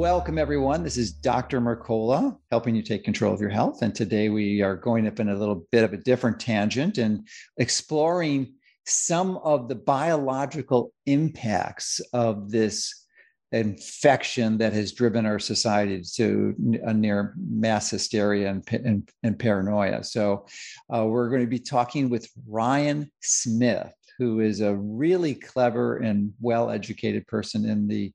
Welcome, everyone. This is Dr. Mercola helping you take control of your health. And today we are going up in a little bit of a different tangent and exploring some of the biological impacts of this infection that has driven our society to a near mass hysteria and, and, and paranoia. So, uh, we're going to be talking with Ryan Smith, who is a really clever and well educated person in the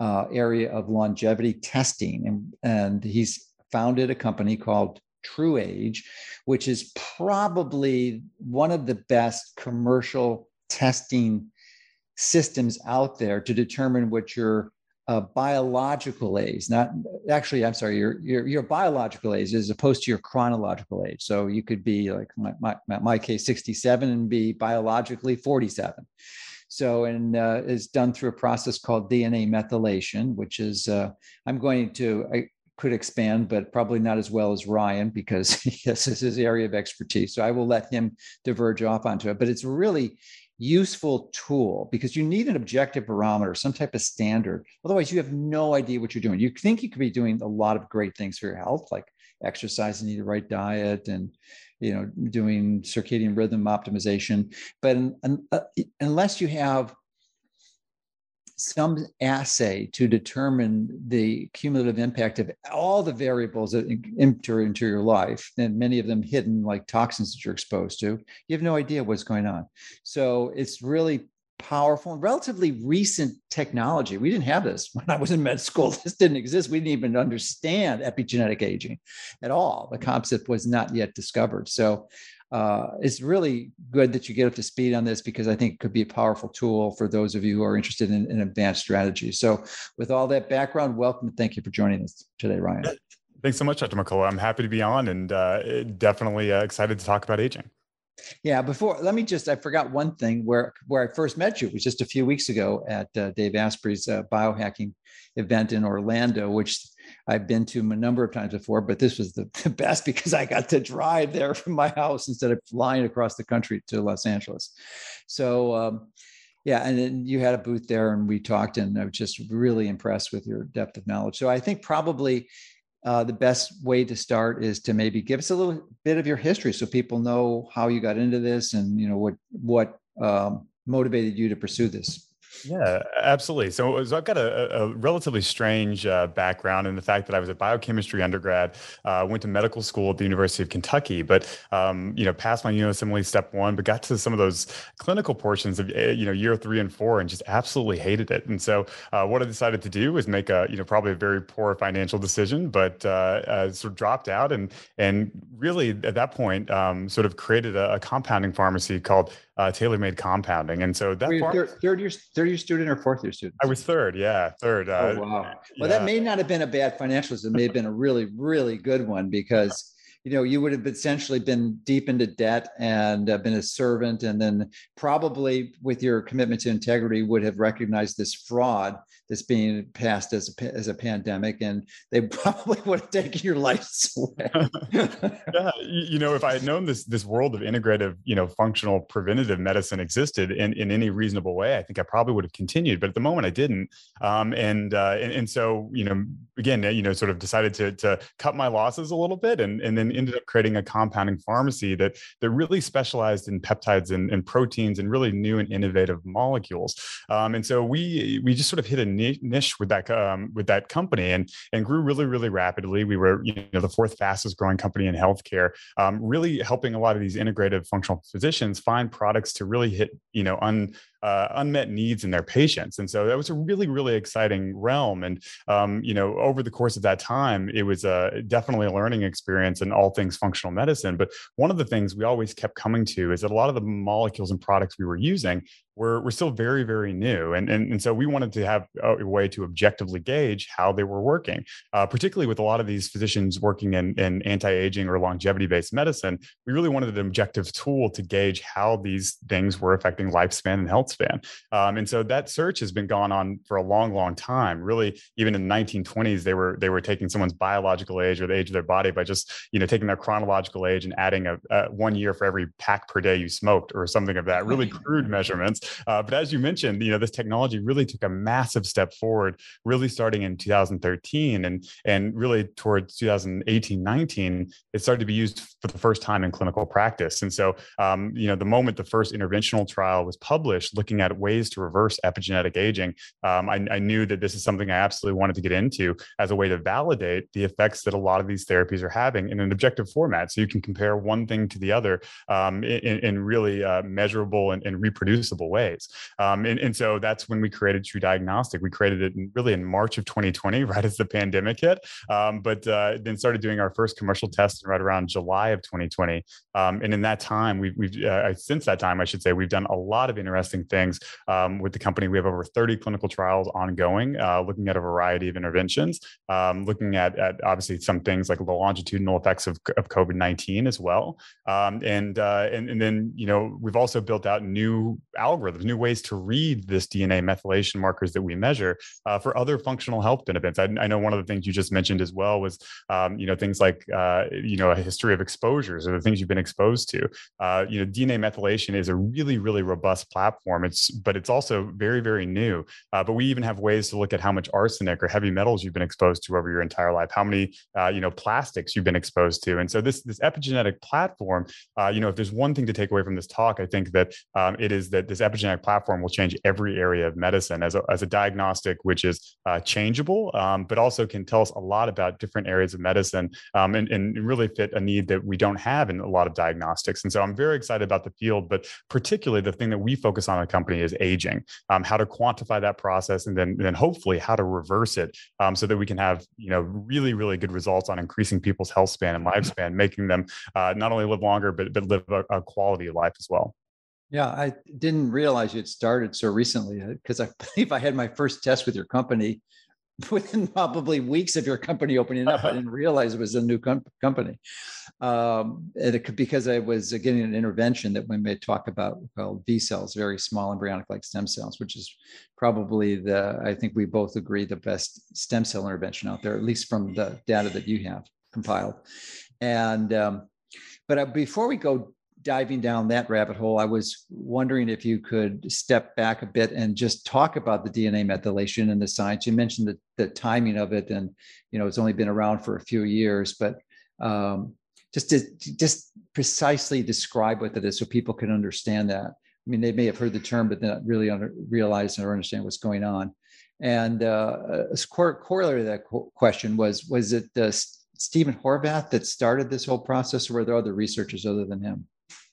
uh, area of longevity testing. And, and he's founded a company called TruAge, which is probably one of the best commercial testing systems out there to determine what your uh, biological age, not actually, I'm sorry, your, your, your biological age as opposed to your chronological age. So you could be like my, my, my case, 67 and be biologically 47. So, and uh, is done through a process called DNA methylation, which is, uh, I'm going to, I could expand, but probably not as well as Ryan because this is his area of expertise. So I will let him diverge off onto it. But it's a really useful tool because you need an objective barometer, some type of standard. Otherwise, you have no idea what you're doing. You think you could be doing a lot of great things for your health, like exercising, eating the right diet, and you know doing circadian rhythm optimization but uh, unless you have some assay to determine the cumulative impact of all the variables that enter into your life, and many of them hidden, like toxins that you're exposed to, you have no idea what's going on. So it's really powerful and relatively recent technology. We didn't have this when I was in med school. This didn't exist. We didn't even understand epigenetic aging at all. The concept was not yet discovered. So uh, it's really good that you get up to speed on this because I think it could be a powerful tool for those of you who are interested in, in advanced strategies. So, with all that background, welcome and thank you for joining us today, Ryan. Thanks so much, Dr. Mercola. I'm happy to be on and uh, definitely uh, excited to talk about aging. Yeah, before let me just I forgot one thing where where I first met you was just a few weeks ago at uh, Dave Asprey's uh, biohacking event in Orlando, which I've been to a number of times before, but this was the, the best because I got to drive there from my house instead of flying across the country to Los Angeles. So um, yeah, and then you had a booth there and we talked, and I was just really impressed with your depth of knowledge. So I think probably uh, the best way to start is to maybe give us a little bit of your history so people know how you got into this and you know what what um, motivated you to pursue this yeah, absolutely. So, so I've got a, a relatively strange uh, background in the fact that I was a biochemistry undergrad, uh, went to medical school at the University of Kentucky, but um, you know passed my USMLE step one, but got to some of those clinical portions of eh, you know year three and four and just absolutely hated it. And so uh, what I decided to do was make a you know probably a very poor financial decision, but uh, uh, sort of dropped out and and really at that point um, sort of created a, a compounding pharmacy called uh, tailor-made compounding. And so that farm- third, third, year third year student or fourth year student? I was third, yeah, third. Uh, oh wow! Well, yeah. that may not have been a bad financial. It may have been a really, really good one because you know you would have essentially been deep into debt and uh, been a servant, and then probably with your commitment to integrity would have recognized this fraud that's being passed as a, as a pandemic, and they probably would have taken your life away. yeah, you know, if I had known this this world of integrative, you know, functional preventative medicine existed in, in any reasonable way, I think I probably would have continued. But at the moment, I didn't, um, and, uh, and and so you know, again, you know, sort of decided to to cut my losses a little bit, and and then ended up creating a compounding pharmacy that that really specialized in peptides and, and proteins and really new and innovative molecules. Um, and so we we just sort of hit a niche with that um, with that company and and grew really really rapidly. We were you know the fourth fastest growing company in healthcare, um, really helping a lot of these integrative functional physicians find products to really hit you know un uh, unmet needs in their patients. And so that was a really, really exciting realm. And, um, you know, over the course of that time, it was uh, definitely a learning experience in all things functional medicine. But one of the things we always kept coming to is that a lot of the molecules and products we were using were, were still very, very new. And, and, and so we wanted to have a way to objectively gauge how they were working, uh, particularly with a lot of these physicians working in, in anti aging or longevity based medicine. We really wanted an objective tool to gauge how these things were affecting lifespan and health span. Um, and so that search has been going on for a long, long time. Really, even in the 1920s, they were they were taking someone's biological age or the age of their body by just you know taking their chronological age and adding a, a one year for every pack per day you smoked or something of that. Really crude measurements. Uh, but as you mentioned, you know this technology really took a massive step forward, really starting in 2013 and and really towards 2018, 19, it started to be used for the first time in clinical practice. And so, um, you know, the moment the first interventional trial was published, looking at ways to reverse epigenetic aging, um, I, I knew that this is something I absolutely wanted to get into as a way to validate the effects that a lot of these therapies are having in an objective format. So you can compare one thing to the other um, in, in, really uh, measurable and, and, reproducible ways. Um, and, and, so that's when we created TruDiagnostic. We created it in, really in March of 2020, right as the pandemic hit, um, but uh, then started doing our first commercial test right around July of 2020. Um, and in that time, we've, we've uh, since that time, I should say, we've done a lot of interesting things um, with the company. We have over 30 clinical trials ongoing, uh, looking at a variety of interventions, um, looking at, at obviously some things like the longitudinal effects of, of COVID 19 as well. Um, and, uh, and, and then, you know, we've also built out new algorithms, new ways to read this DNA methylation markers that we measure uh, for other functional health benefits. I, I, know one of the things you just mentioned as well was, um, you know, things like, uh, you know, a history of exposures or the things you've been exposed to. Uh, you know, DNA methylation is a really, really robust platform. It's, but it's also very, very new. Uh, but we even have ways to look at how much arsenic or heavy metals you've been exposed to over your entire life, how many, uh, you know, plastics you've been exposed to. And so this, this epigenetic platform, uh, you know, if there's one thing to take away from this talk, I think that um, it is that this epigenetic platform will change every area of medicine as a, as a diagnostic, which is uh, changeable, um, but also can tell us a lot about different areas of medicine um, and, and really fit a need that we don't have in a lot of diagnostics. And so I'm very excited about the field, but particularly the thing that we focus on in the company is aging, um, how to quantify that process, and then, and then hopefully how to reverse it um, so that we can have you know really really good results on increasing people's health span and lifespan, making them uh, not only live longer but but live a, a quality of life as well. Yeah, I didn't realize you had started so recently because I believe I had my first test with your company within probably weeks of your company opening up. I didn't realize it was a new com- company. Um, it, because I was getting an intervention that we may talk about called VSELs, very small embryonic like stem cells, which is probably the, I think we both agree, the best stem cell intervention out there, at least from the data that you have compiled. And, um, but uh, before we go diving down that rabbit hole, I was wondering if you could step back a bit and just talk about the DNA methylation and the science. You mentioned the, the timing of it, and you know it's only been around for a few years, but um, just to just precisely describe what it is so people can understand that. I mean, they may have heard the term, but not really under, realize or understand what's going on. And uh, a corollary to that question was: Was it uh, Stephen Horvath that started this whole process, or were there other researchers other than him?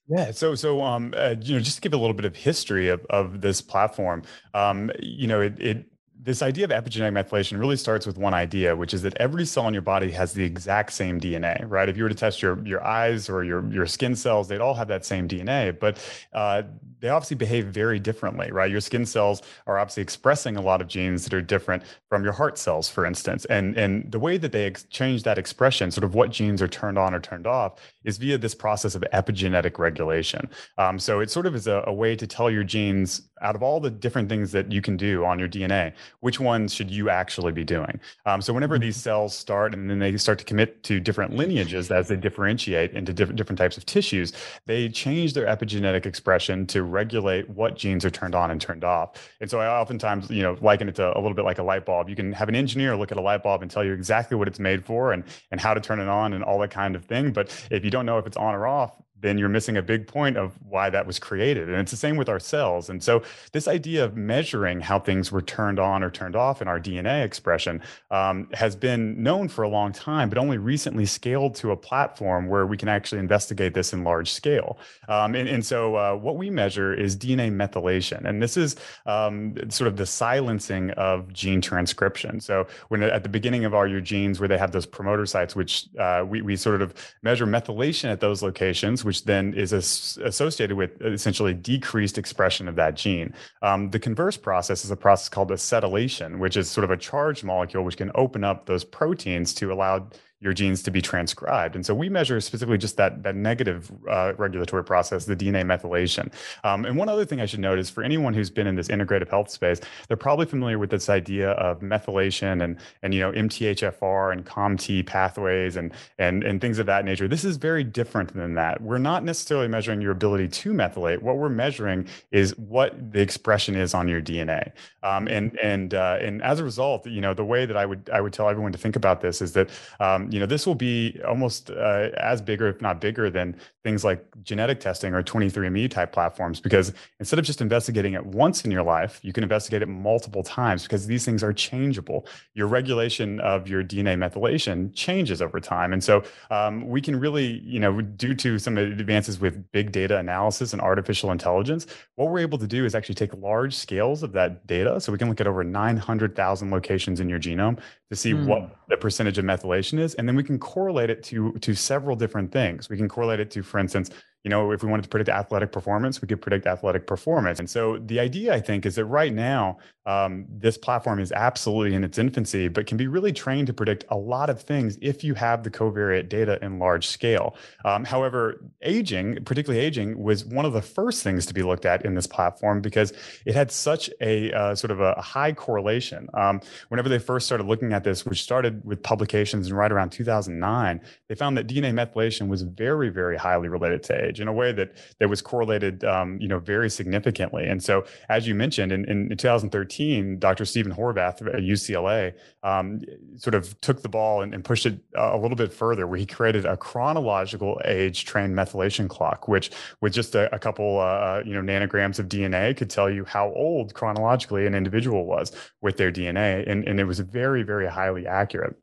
Yeah. So, so, um, uh, you know, just to give a little bit of history of, of this platform, um, you know, it, it this idea of epigenetic methylation really starts with one idea, which is that every cell in your body has the exact same DNA, right? If you were to test your your eyes or your your skin cells, they'd all have that same DNA, but uh, they obviously behave very differently, right? Your skin cells are obviously expressing a lot of genes that are different from your heart cells, for instance, and and the way that they ex- change that expression, sort of what genes are turned on or turned off, is via this process of epigenetic regulation. Um, so it sort of is a, a way to tell your genes out of all the different things that you can do on your DNA, which ones should you actually be doing? Um, so whenever these mm-hmm. cells start and then they start to commit to different lineages as they differentiate into different, different types of tissues, they change their epigenetic expression to regulate what genes are turned on and turned off. And so I oftentimes, you know, liken it to a little bit like a light bulb. You can have an engineer look at a light bulb and tell you exactly what it's made for and, and how to turn it on and all that kind of thing. But if you don't know if it's on or off, then you're missing a big point of why that was created. And it's the same with our cells. And so, this idea of measuring how things were turned on or turned off in our DNA expression um, has been known for a long time, but only recently scaled to a platform where we can actually investigate this in large scale. Um, and, and, so, uh, what we measure is DNA methylation. And this is um, sort of the silencing of gene transcription. So, when at the beginning of all your genes, where they have those promoter sites, which uh, we, we sort of measure methylation at those locations which then is as- associated with essentially decreased expression of that gene. Um, the converse process is a process called acetylation, which is sort of a charged molecule which can open up those proteins to allow your genes to be transcribed. And so we measure specifically just that, that negative uh, regulatory process, the DNA methylation. Um, and one other thing I should note is for anyone who's been in this integrative health space, they're probably familiar with this idea of methylation and, and you know, MTHFR and COMT pathways and, and, and things of that nature. This is very different than that. We're not necessarily measuring your ability to methylate. What we're measuring is what the expression is on your DNA. Um, and, and, uh, and as a result, you know, the way that I would, I would tell everyone to think about this is that um, you know, this will be almost uh, as bigger, if not bigger than things like genetic testing or 23andMe type platforms, because instead of just investigating it once in your life, you can investigate it multiple times because these things are changeable. Your regulation of your DNA methylation changes over time. And so um, we can really, you know, due to some advances with big data analysis and artificial intelligence, what we're able to do is actually take large scales of that data. So we can look at over 900,000 locations in your genome to see mm. what hmm. the percentage of methylation is and then we can correlate it to to several different things. We can correlate it to for instance you know, if we wanted to predict athletic performance, we could predict athletic performance. And so the idea, I think, is that right now, um, this platform is absolutely in its infancy, but can be really trained to predict a lot of things if you have the covariate data in large scale. Um, however, aging, particularly aging, was one of the first things to be looked at in this platform because it had such a uh, sort of a high correlation. Um, whenever they first started looking at this, which started with publications right around 2009, they found that DNA methylation was very, very highly related to age in a way that that was correlated, um, you know, very significantly. And so, as you mentioned, in, in 2013, Dr. Stephen Horvath at UCLA um, sort of took the ball and, and pushed it a little bit further, where he created a chronological age trained methylation clock, which with just a, a couple, uh, uh you know, nanograms of DNA could tell you how old chronologically an individual was with their DNA, and and it was very, very highly accurate.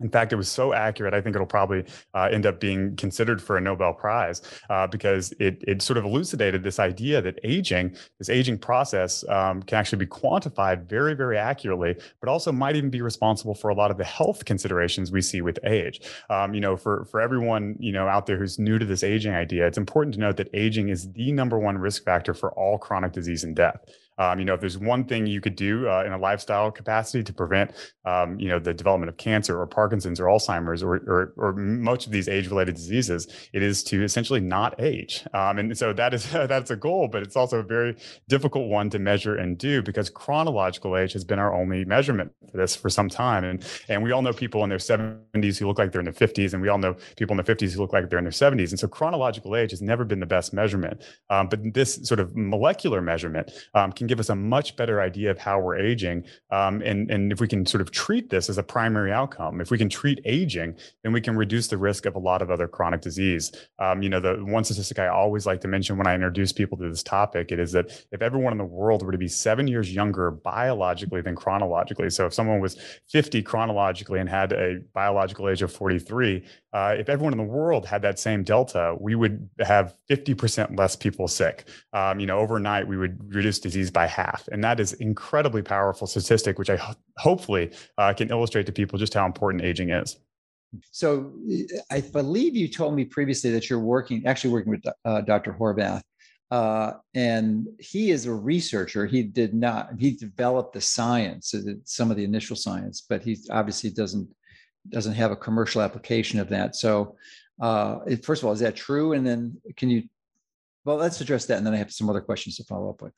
In fact, it was so accurate. I think it'll probably uh, end up being considered for a Nobel Prize uh, because it it sort of elucidated this idea that aging, this aging process, um, can actually be quantified very very accurately, but also might even be responsible for a lot of the health considerations we see with age. Um, you know, for for everyone you know out there who's new to this aging idea, it's important to note that aging is the number one risk factor for all chronic disease and death. Um, you know, if there's one thing you could do uh, in a lifestyle capacity to prevent, um, you know, the development of cancer or Parkinson's or Alzheimer's or, or, or most of these age-related diseases, it is to essentially not age. Um, and so that is that's a goal, but it's also a very difficult one to measure and do because chronological age has been our only measurement for this for some time. And and we all know people in their 70s who look like they're in their 50s, and we all know people in their 50s who look like they're in their 70s. And so chronological age has never been the best measurement. Um, but this sort of molecular measurement um, can give us a much better idea of how we're aging. Um, and, and if we can sort of treat this as a primary outcome, if we can treat aging, then we can reduce the risk of a lot of other chronic disease. Um, you know, the one statistic I always like to mention when I introduce people to this topic, it is that if everyone in the world were to be seven years younger biologically than chronologically, so if someone was 50 chronologically and had a biological age of 43, uh, if everyone in the world had that same delta, we would have 50% less people sick. Um, you know, overnight we would reduce disease by by half. And that is incredibly powerful statistic, which I ho- hopefully uh, can illustrate to people just how important aging is. So I believe you told me previously that you're working, actually working with uh, Dr. Horvath. Uh, and he is a researcher. He did not, he developed the science, some of the initial science, but he obviously doesn't doesn't have a commercial application of that. So uh, first of all, is that true? And then can you, well, let's address that. And then I have some other questions to follow up with.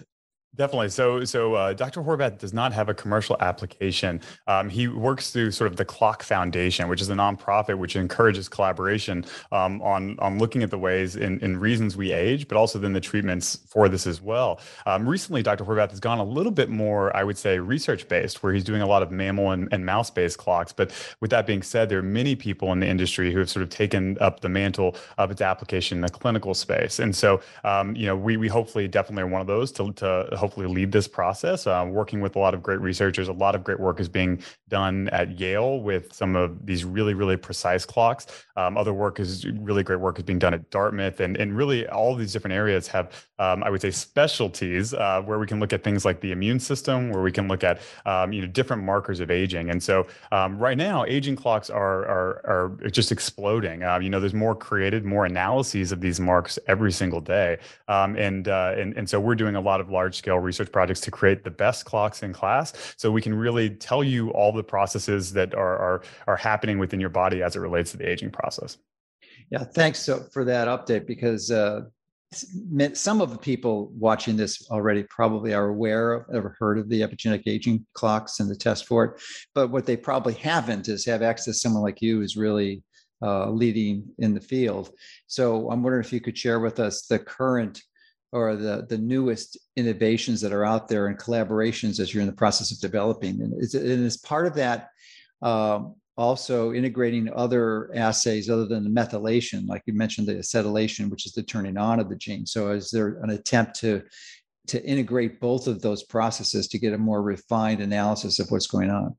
Definitely. So, so uh, Dr. Horvath does not have a commercial application. Um, he works through sort of the Clock Foundation, which is a nonprofit which encourages collaboration um, on on looking at the ways and, reasons we age, but also then the treatments for this as well. Um, recently, Dr. Horvath has gone a little bit more, I would say, research based, where he's doing a lot of mammal and, and mouse based clocks. But with that being said, there are many people in the industry who have sort of taken up the mantle of its application in the clinical space, and so um, you know we we hopefully definitely are one of those to to hopefully lead this process. Uh, working with a lot of great researchers, a lot of great work is being done at Yale with some of these really, really precise clocks. Um, other work is really great work is being done at Dartmouth, and and really all these different areas have, um, I would say, specialties uh, where we can look at things like the immune system, where we can look at um, you know different markers of aging. And so um, right now, aging clocks are are are just exploding. Uh, you know, there's more created, more analyses of these marks every single day, um, and uh, and and so we're doing a lot of large scale research projects to create the best clocks in class, so we can really tell you all the processes that are are are happening within your body as it relates to the aging process. Yeah, thanks so, for that update because uh, some of the people watching this already probably are aware of, ever heard of the epigenetic aging clocks and the test for it. But what they probably haven't is have access to someone like you who's really uh, leading in the field. So I'm wondering if you could share with us the current or the, the newest innovations that are out there and collaborations as you're in the process of developing. And is part of that um, also integrating other assays other than the methylation, like you mentioned, the acetylation, which is the turning on of the gene. So is there an attempt to to integrate both of those processes to get a more refined analysis of what's going on?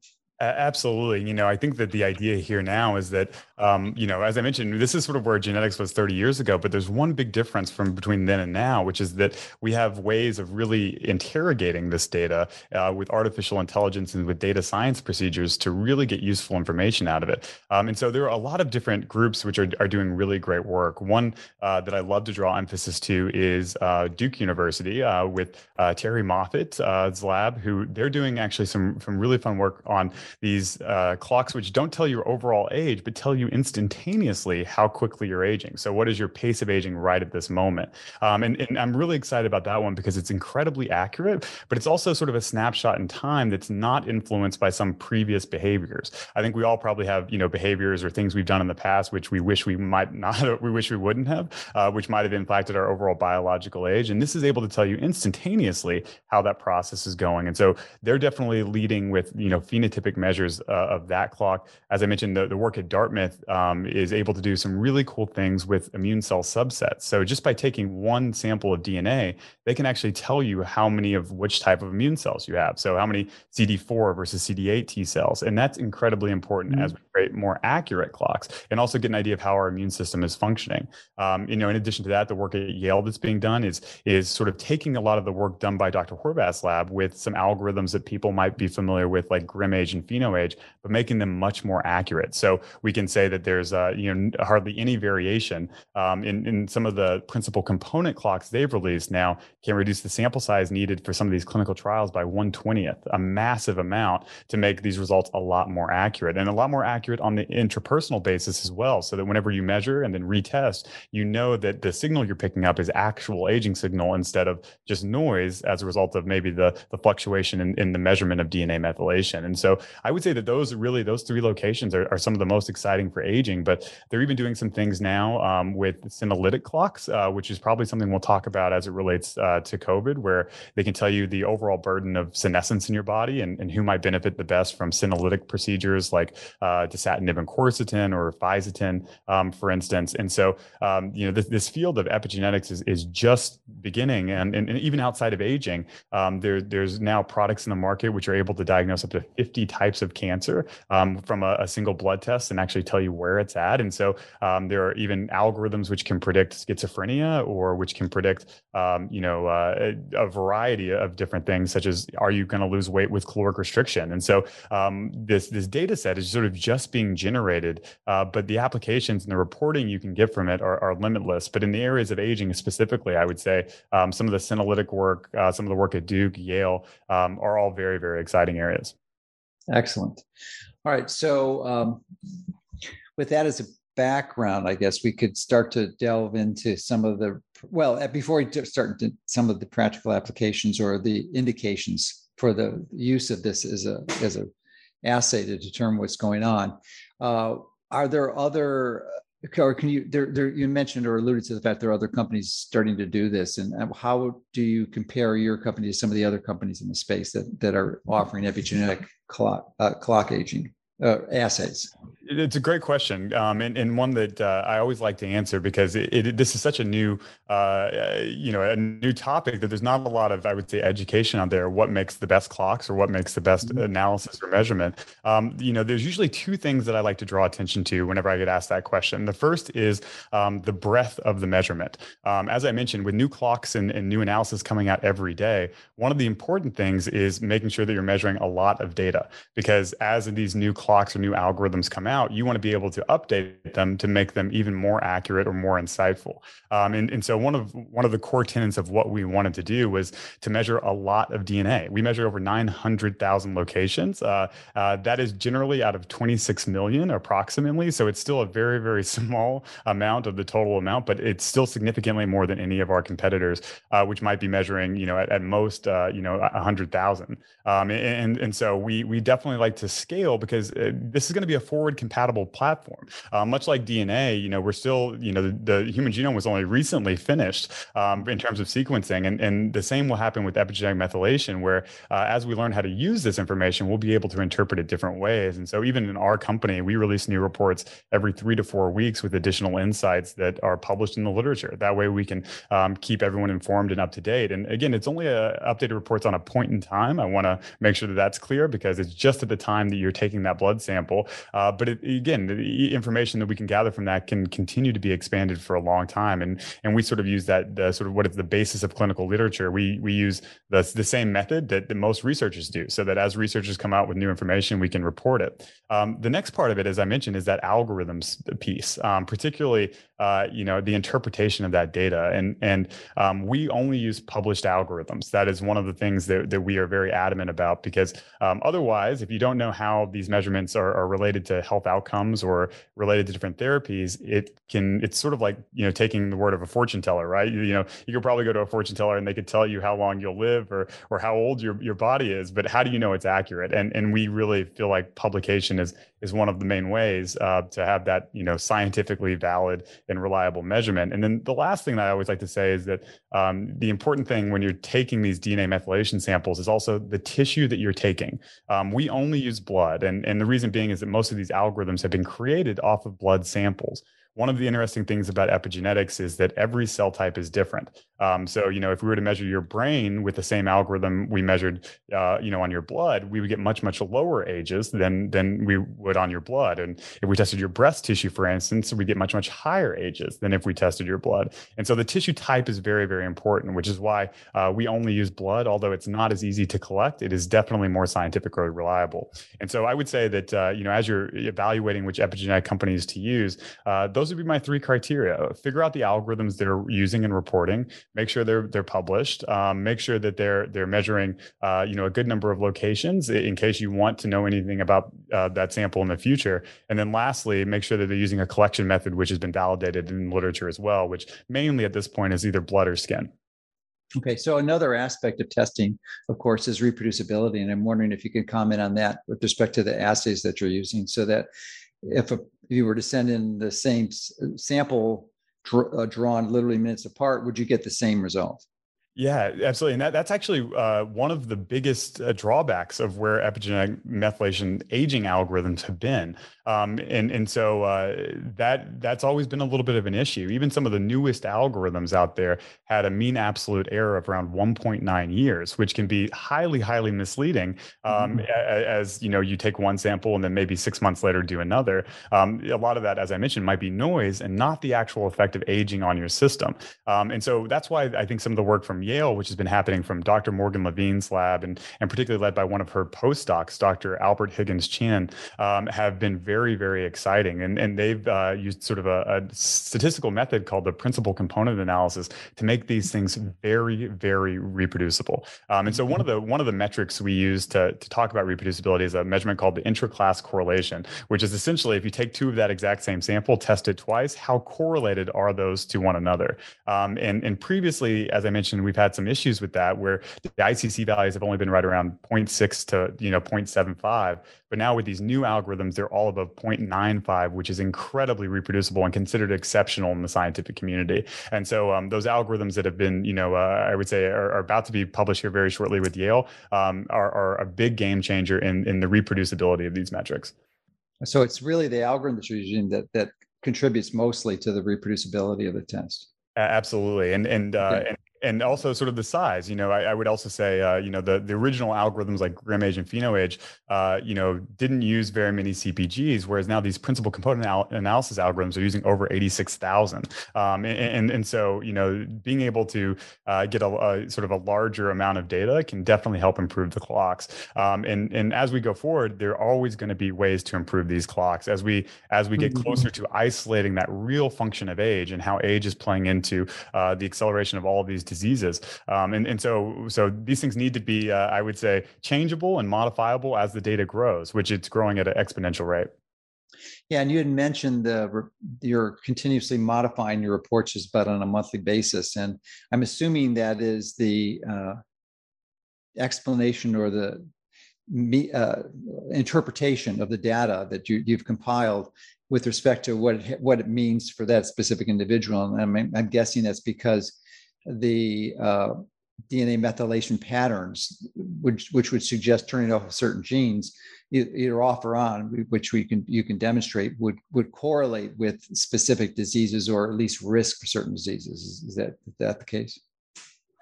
Absolutely. You know, I think that the idea here now is that, um, you know, as I mentioned, this is sort of where genetics was 30 years ago, but there's one big difference from between then and now, which is that we have ways of really interrogating this data uh, with artificial intelligence and with data science procedures to really get useful information out of it. Um, and so there are a lot of different groups which are, are doing really great work. One uh, that I love to draw emphasis to is uh, Duke University uh, with uh, Terrie Moffitt's lab, who they're doing actually some, some really fun work on these uh, clocks which don't tell your overall age, but tell you instantaneously how quickly you're aging. So, what is your pace of aging right at this moment? Um, and, and I'm really excited about that one because it's incredibly accurate, but it's also sort of a snapshot in time that's not influenced by some previous behaviors. I think we all probably have, you know, behaviors or things we've done in the past which we wish we might not, we wish we wouldn't have, uh, which might have impacted our overall biological age. And this is able to tell you instantaneously how that process is going. And so they're definitely leading with, you know, phenotypic measures uh, of that clock. As I mentioned, the, the work at Dartmouth um, is able to do some really cool things with immune cell subsets. So just by taking one sample of DNA, they can actually tell you how many of which type of immune cells you have. So how many CD4 versus CD8 T cells. And that's incredibly important mm-hmm. as we create more accurate clocks and also get an idea of how our immune system is functioning. Um, you know, in addition to that, the work at Yale that's being done is is sort of taking a lot of the work done by Dr. Horvath's lab with some algorithms that people might be familiar with, like GrimAge and PhenoAge, but making them much more accurate. So we can say that there's uh, you know hardly any variation um, in in some of the principal component clocks they've released now can reduce the sample size needed for some of these clinical trials by 120th, a massive amount to make these results a lot more accurate and a lot more accurate on the interpersonal basis as well. So that whenever you measure and then retest, you know that the signal you're picking up is actual aging signal instead of just noise as a result of maybe the the fluctuation in, in the measurement of DNA methylation. And so I would say that those really those three locations are, are some of the most exciting for aging. But they're even doing some things now um, with senolytic clocks, uh, which is probably something we'll talk about as it relates uh, to COVID, where they can tell you the overall burden of senescence in your body and, and who might benefit the best from senolytic procedures like uh, dasatinib and quercetin or fisetin, um, for instance. And so, um, you know, this, this, field of epigenetics is, is just beginning, and, and, and even outside of aging, um, there, there's now products in the market which are able to diagnose up to 50 types of cancer um, from a, a, single blood test and actually tell you where it's at. And so um, there are even algorithms which can predict schizophrenia or which can predict, um, you know, uh, a, a, variety of different things, such as are you going to lose weight with caloric restriction? And so um, this this data set is sort of just being generated, uh, but the applications and the reporting you can get from it are, are limitless. But in the areas of aging specifically, I would say um, some of the senolytic work, uh, some of the work at Duke, Yale, um, are all very very exciting areas. Excellent. All right. So, um, with that as a background, I guess we could start to delve into some of the, well, before we start into some of the practical applications or the indications for the use of this as a, as a assay to determine what's going on. Uh, are there other or can you there, there you mentioned or alluded to the fact there are other companies starting to do this and how do you compare your company to some of the other companies in the space that that are offering epigenetic clock uh, clock aging uh, assays It's a great question, um, and, and one that uh, I always like to answer because it, it, this is such a new, uh, you know, a new topic that there's not a lot of, I would say, education out there. What makes the best clocks, or what makes the best mm-hmm. analysis or measurement? Um, you know, there's usually two things that I like to draw attention to whenever I get asked that question. The first is um, the breadth of the measurement. Um, as I mentioned, with new clocks and, and new analysis coming out every day, one of the important things is making sure that you're measuring a lot of data because as these new clocks or new algorithms come out, you want to be able to update them to make them even more accurate or more insightful. Um, and, and so one of one of the core tenets of what we wanted to do was to measure a lot of DNA. We measure over 900,000 locations. Uh, uh, that is generally out of 26 million approximately. So it's still a very, very small amount of the total amount, but it's still significantly more than any of our competitors, uh, which might be measuring, you know, at, at most, uh, you know, 100,000. Um, and, and so we, we definitely like to scale because uh, this is going to be a forward compatible platform. Uh, much like DNA, you know, we're still, you know, the, the human genome was only recently finished um, in terms of sequencing. And, and the same will happen with epigenetic methylation, where uh, as we learn how to use this information, we'll be able to interpret it different ways. And so even in our company, we release new reports every three to four weeks with additional insights that are published in the literature. That way we can um, keep everyone informed and up to date. And again, it's only a, updated reports on a point in time. I want to make sure that that's clear because it's just at the time that you're taking that blood sample. Uh, but it, again, the information that we can gather from that can continue to be expanded for a long time. And and we sort of use that the sort of what is the basis of clinical literature. We we use the the same method that, that most researchers do, so that as researchers come out with new information, we can report it. Um, the next part of it, as I mentioned, is that algorithms piece, um, particularly uh, you know the interpretation of that data. And and um, we only use published algorithms. That is one of the things that, that we are very adamant about because um, otherwise, if you don't know how these measurements are, are related to health outcomes or related to different therapies, it can it's sort of like you know taking the word of a fortune teller, right? You, you know, you could probably go to a fortune teller and they could tell you how long you'll live or or how old your your body is, but how do you know it's accurate? And and we really feel like publication is is one of the main ways uh, to have that you know scientifically valid and reliable measurement. And then the last thing that I always like to say is that um, the important thing when you're taking these DNA methylation samples is also the tissue that you're taking. Um, we only use blood, and and the reason being is that most of these algorithms have been created off of blood samples one of the interesting things about epigenetics is that every cell type is different. Um, so, you know, if we were to measure your brain with the same algorithm we measured, uh, you know, on your blood, we would get much, much lower ages than than we would on your blood. And if we tested your breast tissue, for instance, we get much, much higher ages than if we tested your blood. And so the tissue type is very, very important, which is why uh, we only use blood, although it's not as easy to collect. It is definitely more scientifically reliable. And so I would say that, uh, you know, as you're evaluating which epigenetic companies to use, uh, those would be my three criteria. Figure out the algorithms they're using and reporting. Make sure they're they're published. Um, make sure that they're they're measuring, uh, you know, a good number of locations in case you want to know anything about uh, that sample in the future. And then lastly, make sure that they're using a collection method which has been validated in literature as well, which mainly at this point is either blood or skin. Okay, so another aspect of testing, of course, is reproducibility, and I'm wondering if you can comment on that with respect to the assays that you're using, so that if, a, if you were to send in the same sample dr- uh, drawn literally minutes apart, would you get the same result? Yeah, absolutely. And that, that's actually uh, one of the biggest uh, drawbacks of where epigenetic methylation aging algorithms have been. Um, and, and so uh, that that's always been a little bit of an issue. Even some of the newest algorithms out there had a mean absolute error of around 1.9 years, which can be highly, highly misleading um, mm-hmm. as, you know, you take one sample and then maybe six months later do another. Um, a lot of that, as I mentioned, might be noise and not the actual effect of aging on your system. Um, and so that's why I think some of the work from Yale, which has been happening from Dr. Morgan Levine's lab and, and particularly led by one of her postdocs, Dr. Albert Higgins-Chen, um, have been very, very exciting. And, and they've uh, used sort of a, a, statistical method called the principal component analysis to make these things very, very reproducible. Um, and so one of the one of the metrics we use to, to talk about reproducibility is a measurement called the intraclass correlation, which is essentially if you take two of that exact same sample, test it twice, how correlated are those to one another? Um, and, and previously, as I mentioned, we we've had some issues with that where the ICC values have only been right around 0.6 to you know 0.75. But now with these new algorithms, they're all above 0.95, which is incredibly reproducible and considered exceptional in the scientific community. And so um, those algorithms that have been, you know, uh, I would say are, are, about to be published here very shortly with Yale um, are, are a big game changer in, in the reproducibility of these metrics. So it's really the algorithm that you're using that that contributes mostly to the reproducibility of the test. Absolutely, and and, uh, okay. and and also sort of the size. You know, I, I would also say, uh, you know, the the original algorithms like GrimAge and PhenoAge, uh, you know, didn't use very many CPGs, whereas now these principal component al- analysis algorithms are using over eighty six thousand. Um, and, and, and so, you know, being able to uh, get a, a, sort of a larger amount of data can definitely help improve the clocks. Um, and and as we go forward, there are always going to be ways to improve these clocks as we as we get mm-hmm. closer to isolating that real function of age and how age is playing into uh, the acceleration of all of these diseases. Um, and, and so, so these things need to be, uh, I would say, changeable and modifiable as the data grows, which it's growing at an exponential rate. Yeah, and you had mentioned the you're continuously modifying your reports just about on a monthly basis, and I'm assuming that is the uh, explanation or the uh, interpretation of the data that you, you've compiled with respect to what it, what it means for that specific individual. And I'm, I'm guessing that's because the uh, DNA methylation patterns, which which would suggest turning off certain genes, either off or on, which we can you can demonstrate would would correlate with specific diseases or at least risk for certain diseases. Is that is that the case?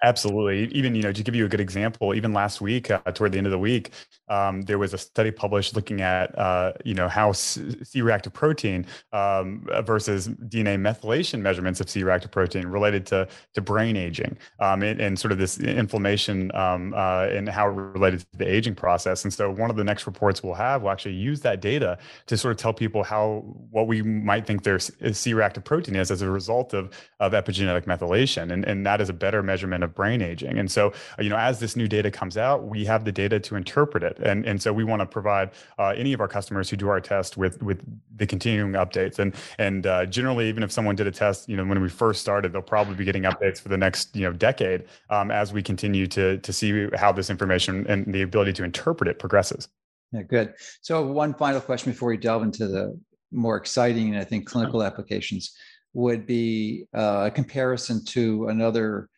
Absolutely. Even, you know, to give you a good example, even last week, uh, toward the end of the week, um, there was a study published looking at, uh, you know, how C-reactive protein um, versus DNA methylation measurements of C-reactive protein related to, to brain aging um, and, and, sort of this inflammation um, uh, and how it related to the aging process. And so one of the next reports we'll have will actually use that data to sort of tell people how, what we might think their C-reactive protein is as a result of, of epigenetic methylation. And, and that is a better measurement of brain aging. And so, you know, as this new data comes out, we have the data to interpret it. And, and so we want to provide uh, any of our customers who do our test with, with the continuing updates. And, and uh, generally, even if someone did a test, you know, when we first started, they'll probably be getting updates for the next, you know, decade um, as we continue to, to see how this information and the ability to interpret it progresses. Yeah, good. So one final question before we delve into the more exciting, I think, clinical applications would be uh, a comparison to another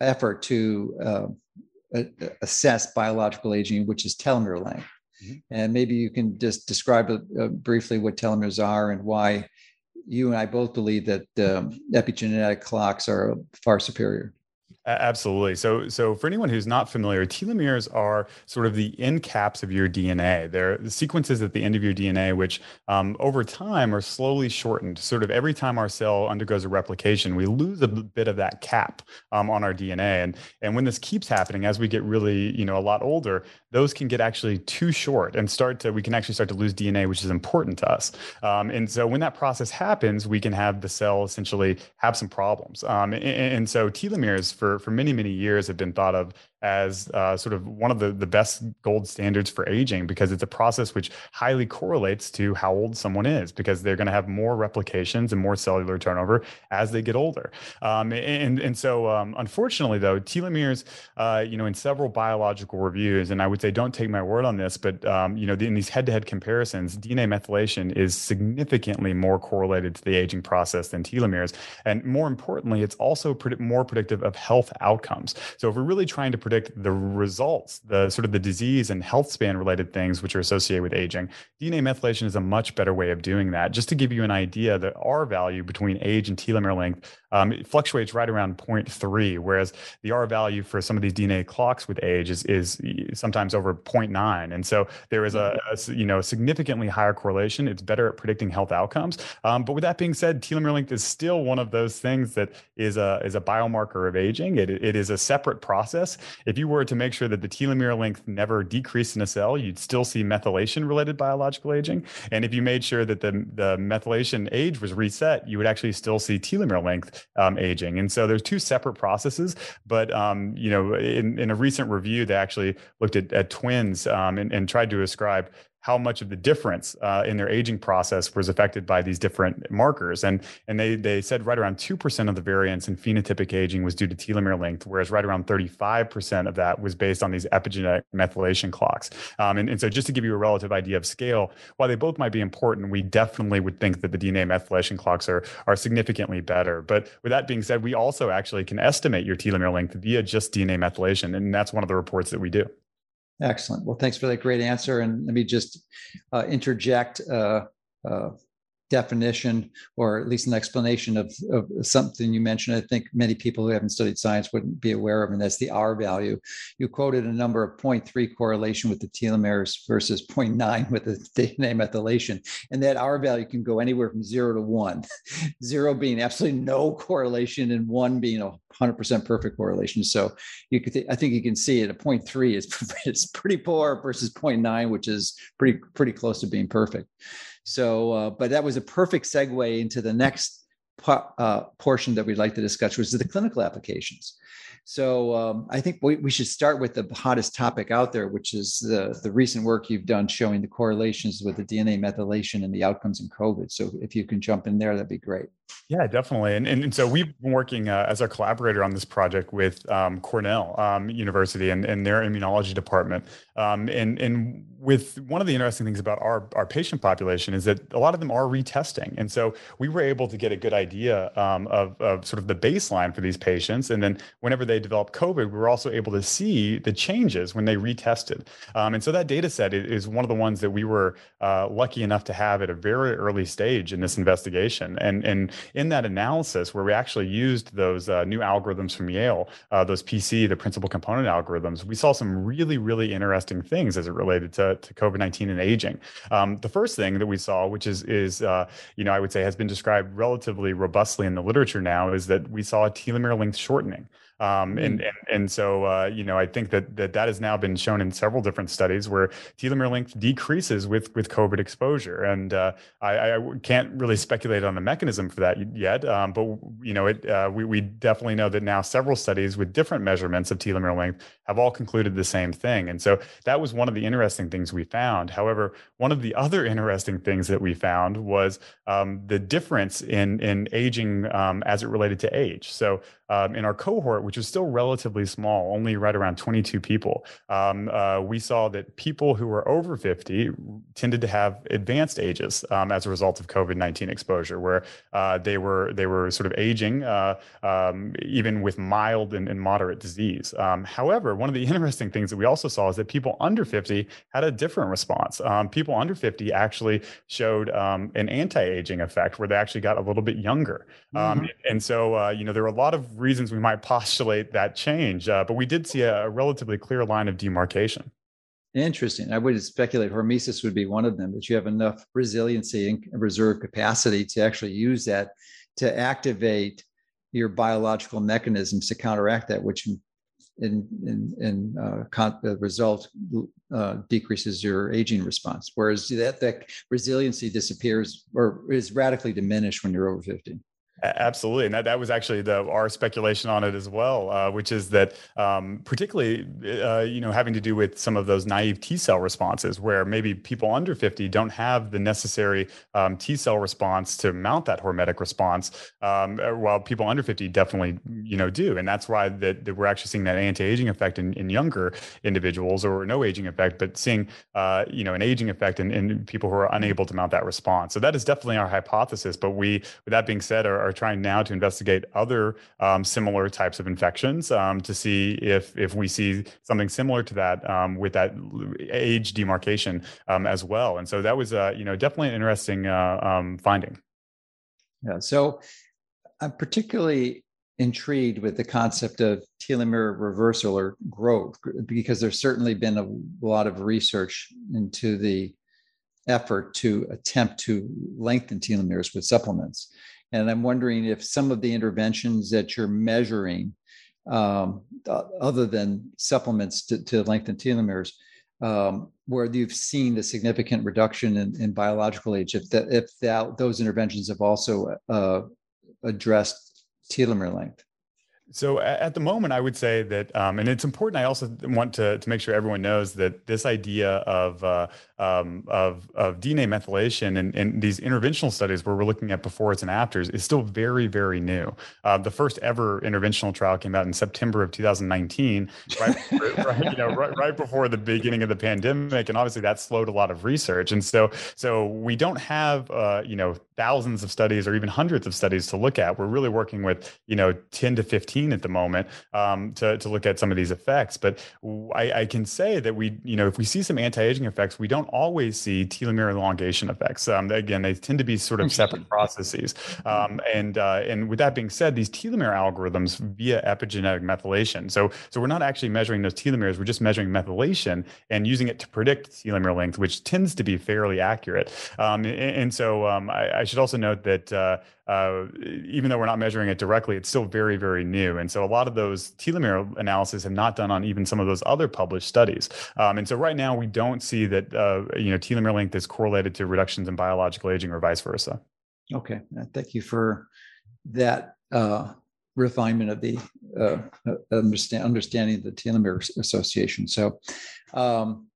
effort to uh, assess biological aging, which is telomere length. Mm-hmm. And maybe you can just describe uh, briefly what telomeres are and why you and I both believe that um, epigenetic clocks are far superior. Absolutely. So, so for anyone who's not familiar, telomeres are sort of the end caps of your DNA. They're the sequences at the end of your DNA, which um, over time are slowly shortened. Sort of every time our cell undergoes a replication, we lose a bit of that cap um, on our DNA. And and when this keeps happening, as we get really, you know, a lot older, those can get actually too short and start to we can actually start to lose DNA, which is important to us. Um, and so when that process happens, we can have the cell essentially have some problems. Um, and, and so telomeres for for many many years have been thought of as uh, sort of one of the, the best gold standards for aging because it's a process which highly correlates to how old someone is because they're going to have more replications and more cellular turnover as they get older. Um, and, and so, um, unfortunately, though, telomeres, uh, you know, in several biological reviews, and I would say don't take my word on this, but, um, you know, in these head to head comparisons, DNA methylation is significantly more correlated to the aging process than telomeres. And more importantly, it's also pred- more predictive of health outcomes. So, if we're really trying to predict the results, the sort of the disease and health span related things which are associated with aging. DNA methylation is a much better way of doing that. Just to give you an idea, the R value between age and telomere length um, it fluctuates right around 0.3, whereas the R value for some of these DNA clocks with age is is sometimes over 0.9. And so there is a, mm-hmm. a you know significantly higher correlation. It's better at predicting health outcomes. Um, but with that being said, telomere length is still one of those things that is a is a biomarker of aging. It, it is a separate process. If you were to make sure that the telomere length never decreased in a cell, you'd still see methylation related biological aging. And if you made sure that the, the methylation age was reset, you would actually still see telomere length um, aging. And so there's two separate processes. But, um, you know, in, in a recent review, they actually looked at, at twins um, and, and tried to ascribe how much of the difference uh, in their aging process was affected by these different markers. And, and they, they said right around 2% of the variance in phenotypic aging was due to telomere length, whereas right around 35% of that was based on these epigenetic methylation clocks. Um, and, and so just to give you a relative idea of scale, while they both might be important, we definitely would think that the DNA methylation clocks are, are significantly better. But with that being said, we also actually can estimate your telomere length via just DNA methylation. And that's one of the reports that we do. Excellent. Well, thanks for that great answer. And let me just uh, interject uh, uh, definition or at least an explanation of, of something you mentioned. I think many people who haven't studied science wouldn't be aware of and that's the r value. You quoted a number of 0.3 correlation with the telomeres versus 0.9 with the dna methylation and that r value can go anywhere from zero to one. Zero being absolutely no correlation and one being a 100% perfect correlation. So you could th- i think you can see it a 0.3 is it's pretty poor versus 0.9 which is pretty pretty close to being perfect so, uh, but that was a perfect segue into the next uh, portion that we'd like to discuss, which is the clinical applications. So um, I think we, we should start with the hottest topic out there, which is the, the recent work you've done showing the correlations with the DNA methylation and the outcomes in COVID. So if you can jump in there, that'd be great. Yeah, definitely. And, and, and, so we've been working uh, as our collaborator on this project with um, Cornell um, University and, and their immunology department. Um, and, and with one of the interesting things about our, our patient population is that a lot of them are retesting. And so we were able to get a good idea um, of, of sort of the baseline for these patients. And then whenever they developed COVID, we were also able to see the changes when they retested. Um, and so that data set is one of the ones that we were uh, lucky enough to have at a very early stage in this investigation. And, and in that analysis, where we actually used those uh, new algorithms from Yale, uh, those PC, the principal component algorithms, we saw some really, really interesting things as it related to to, COVID 19 and aging. Um, the first thing that we saw, which is, is uh, you know, I would say has been described relatively robustly in the literature now, is that we saw a telomere length shortening. Um, mm. and, and and so uh, you know I think that that that has now been shown in several different studies where telomere length decreases with with COVID exposure, and uh, I, I, can't really speculate on the mechanism for that yet. Um, but you know it uh, we we definitely know that now several studies with different measurements of telomere length have all concluded the same thing, and so that was one of the interesting things we found. However, one of the other interesting things that we found was um, the difference in in aging um, as it related to age. So um, in our cohort, which was still relatively small, only right around 22 people, um, uh, we saw that people who were over 50 tended to have advanced ages um, as a result of COVID-19 exposure, where uh, they were they were sort of aging uh, um, even with mild and, and moderate disease. Um, however, one of the interesting things that we also saw is that people under 50 had a different response. Um, people under 50 actually showed an anti-aging effect, where they actually got a little bit younger. Mm-hmm. and so, uh, you know, there were a lot of reasons we might postulate that change, uh, but we did see a, a, relatively clear line of demarcation. Interesting. I would speculate hormesis would be one of them, that you have enough resiliency and reserve capacity to actually use that to activate your biological mechanisms to counteract that, which in in in, uh, con- the result uh, decreases your aging response. Whereas that that resiliency disappears or is radically diminished when you're over 50. Absolutely, and that, that was actually the our speculation on it as well, uh, which is that um, particularly uh, you know having to do with some of those naive T cell responses, where maybe people under fifty don't have the necessary um, T cell response to mount that hormetic response, um, uh, while people under fifty definitely you know do, and that's why that, that we're actually seeing that anti aging effect in, in younger individuals, or no aging effect, but seeing uh, you know an aging effect in, in people who are unable to mount that response. So that is definitely our hypothesis. But we, with that being said, are are trying now to investigate other um, similar types of infections um, to see if if we see something similar to that um, with that age demarcation um, as well. And so that was uh, you know definitely an interesting uh, um, finding. Yeah. So I'm particularly intrigued with the concept of telomere reversal or growth because there's certainly been a lot of research into the effort to attempt to lengthen telomeres with supplements. And I'm wondering if some of the interventions that you're measuring, um, other than supplements to, to lengthen telomeres, um, where you've seen the significant reduction in, in biological age, if that if that, those interventions have also uh, addressed telomere length. So at the moment, I would say that, um, and it's important. I also want to, to make sure everyone knows that this idea of uh, um, of, of DNA methylation and, and, these interventional studies where we're looking at befores and afters is still very very new. Uh, the first ever interventional trial came out in September of 2019, right, right, you know, right, right before the beginning of the pandemic, and obviously that slowed a lot of research. And so so we don't have uh, you know thousands of studies or even hundreds of studies to look at. We're really working with you know 10 to 15 at the moment um, to to look at some of these effects. But I, I, can say that we you know if we see some anti-aging effects, we don't always see telomere elongation effects. Um, again, they tend to be sort of separate processes. Um, and uh, and with that being said, these telomere algorithms via epigenetic methylation. So so we're not actually measuring those telomeres. We're just measuring methylation and using it to predict telomere length, which tends to be fairly accurate. Um, and, and, so um, I, I, should also note that uh, uh, even though we're not measuring it directly, it's still very, very new. And so a lot of those telomere analysis have not done on even some of those other published studies. Um, and so right now we don't see that uh, you know telomere length is correlated to reductions in biological aging or vice versa. Okay, uh, thank you for that uh, refinement of the uh, understand, understanding of the telomere association. So, um,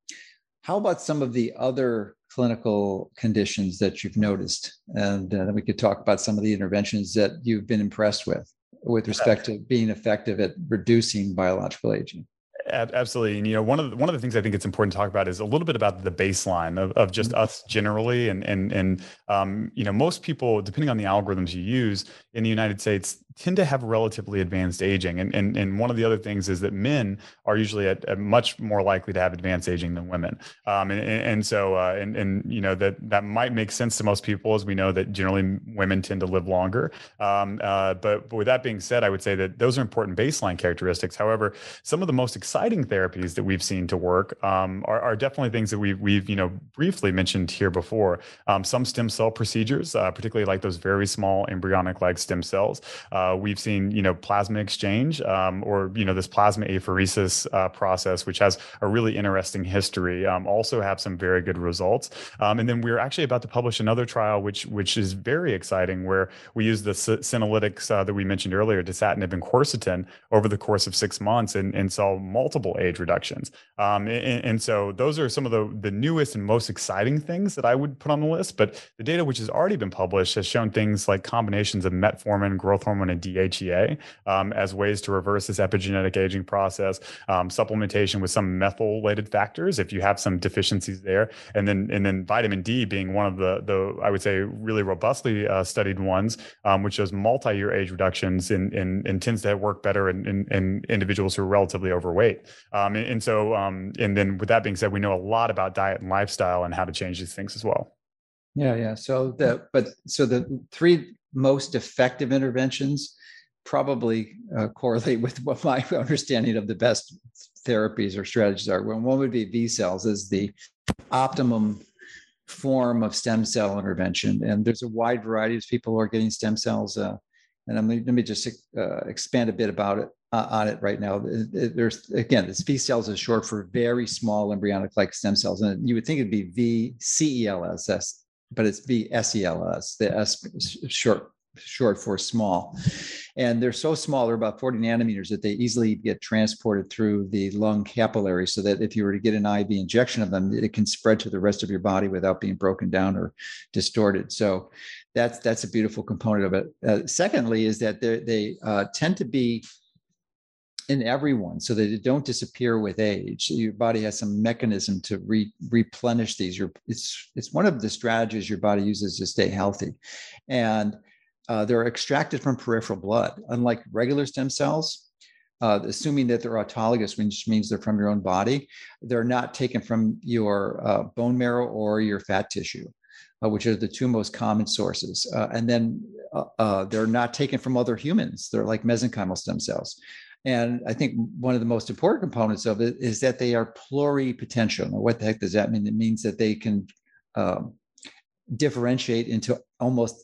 how about some of the other clinical conditions that you've noticed? And uh, then we could talk about some of the interventions that you've been impressed with with respect to being effective at reducing biological aging. Absolutely, and you know one of the, one of the things I think it's important to talk about is a little bit about the baseline of, of just mm-hmm. us generally, and and and um, you know most people, depending on the algorithms you use in the United States, tend to have relatively advanced aging. And, and, and one of the other things is that men are usually at, at much more likely to have advanced aging than women. Um, and, and so, uh, and, and, you know, that, that might make sense to most people as we know that generally women tend to live longer. Um, uh, but, but with that being said, I would say that those are important baseline characteristics. However, some of the most exciting therapies that we've seen to work um, are, are definitely things that we've, we've, you know, briefly mentioned here before. Um, some stem cell procedures, uh, particularly like those very small embryonic-like stem cells, uh, uh, we've seen, you know, plasma exchange um, or, you know, this plasma apheresis uh, process, which has a really interesting history, um, also have some very good results. Um, and then we're actually about to publish another trial, which which is very exciting, where we use the senolytics uh, that we mentioned earlier, dasatinib and quercetin, over the course of six months and, and saw multiple age reductions. Um, and, and, so those are some of the, the newest and most exciting things that I would put on the list. But the data which has already been published has shown things like combinations of metformin, growth hormone, and DHEA um, as ways to reverse this epigenetic aging process. Um, supplementation with some methylated factors if you have some deficiencies there, and then and then vitamin D being one of the the I would say really robustly uh, studied ones, um, which shows multi-year age reductions and and, and tends to work better in, in, in individuals who are relatively overweight. Um, and, and, so um, and then with that being said, we know a lot about diet and lifestyle and how to change these things as well. Yeah, yeah. So the but so the three most effective interventions probably uh, correlate with what my understanding of the best therapies or strategies are. One would be VSELs as the optimum form of stem cell intervention, and there's a wide variety of people who are getting stem cells. Uh, and I'm, let me just uh, expand a bit about it uh, on it right now. There's again, this VSELs is short for very small embryonic-like stem cells, and you would think it'd be V C E L S S, but it's V S E L S. The S short short for small. And they're so small, they're about 40 nanometers that they easily get transported through the lung capillary so that if you were to get an IV injection of them, it can spread to the rest of your body without being broken down or distorted. So that's that's a beautiful component of it. Uh, secondly, is that they uh, tend to be in everyone so that they don't disappear with age. Your body has some mechanism to re- replenish these. Your, it's it's one of the strategies your body uses to stay healthy, and uh, they're extracted from peripheral blood. Unlike regular stem cells, uh, assuming that they're autologous, which means they're from your own body, they're not taken from your uh, bone marrow or your fat tissue, uh, which are the two most common sources. Uh, and then uh, they're not taken from other humans. They're like mesenchymal stem cells. And I think one of the most important components of it is that they are pluripotential. Now, what the heck does that mean? It means that they can um, differentiate into almost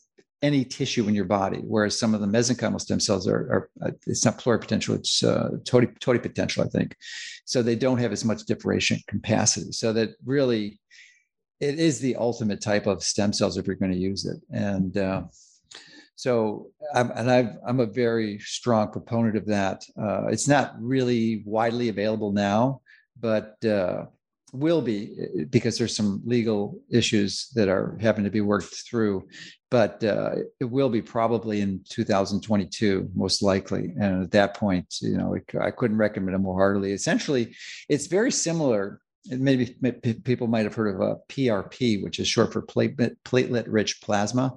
any tissue in your body, whereas some of the mesenchymal stem cells are, are uh, it's not pluripotential, it's uh, totipotential, I think. So they don't have as much differentiation capacity. So that really, it is the ultimate type of stem cells if you're going to use it. And uh, so, I'm, and i am a very strong proponent of that. Uh, it's not really widely available now, but uh, will be eh, because there's some legal issues that are having to be worked through. But uh, it will be probably in 2022 most likely. And at that point you know i couldn't recommend it more heartily. Essentially it's very similar maybe people might have heard of a PRP, which is short for platelet, platelet rich plasma.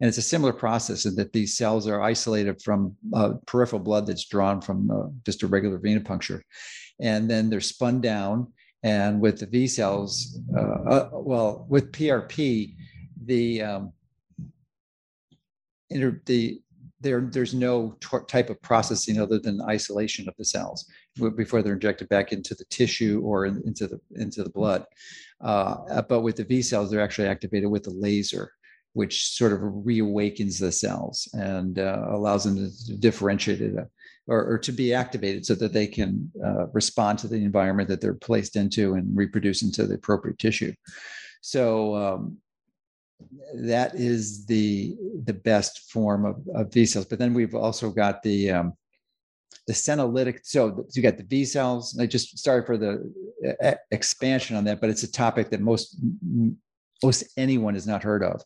And it's a similar process in that these cells are isolated from uh, peripheral blood that's drawn from uh, just a regular venipuncture. And then they're spun down. And with the VSELs, uh, uh well, with PRP, the um, inter- the there, there's no t- type of processing other than isolation of the cells before they're injected back into the tissue or in, into the into the blood. Uh, but with the VSELs, they're actually activated with a laser, which sort of reawakens the cells and uh, allows them to differentiate it uh, or, or, to be activated so that they can uh, respond to the environment that they're placed into and reproduce into the appropriate tissue. So um, that is the the best form of, of VSELs. But then we've also got the um, the senolytic. So you got the VSELs. I just started for the expansion on that, but it's a topic that most most anyone has not heard of.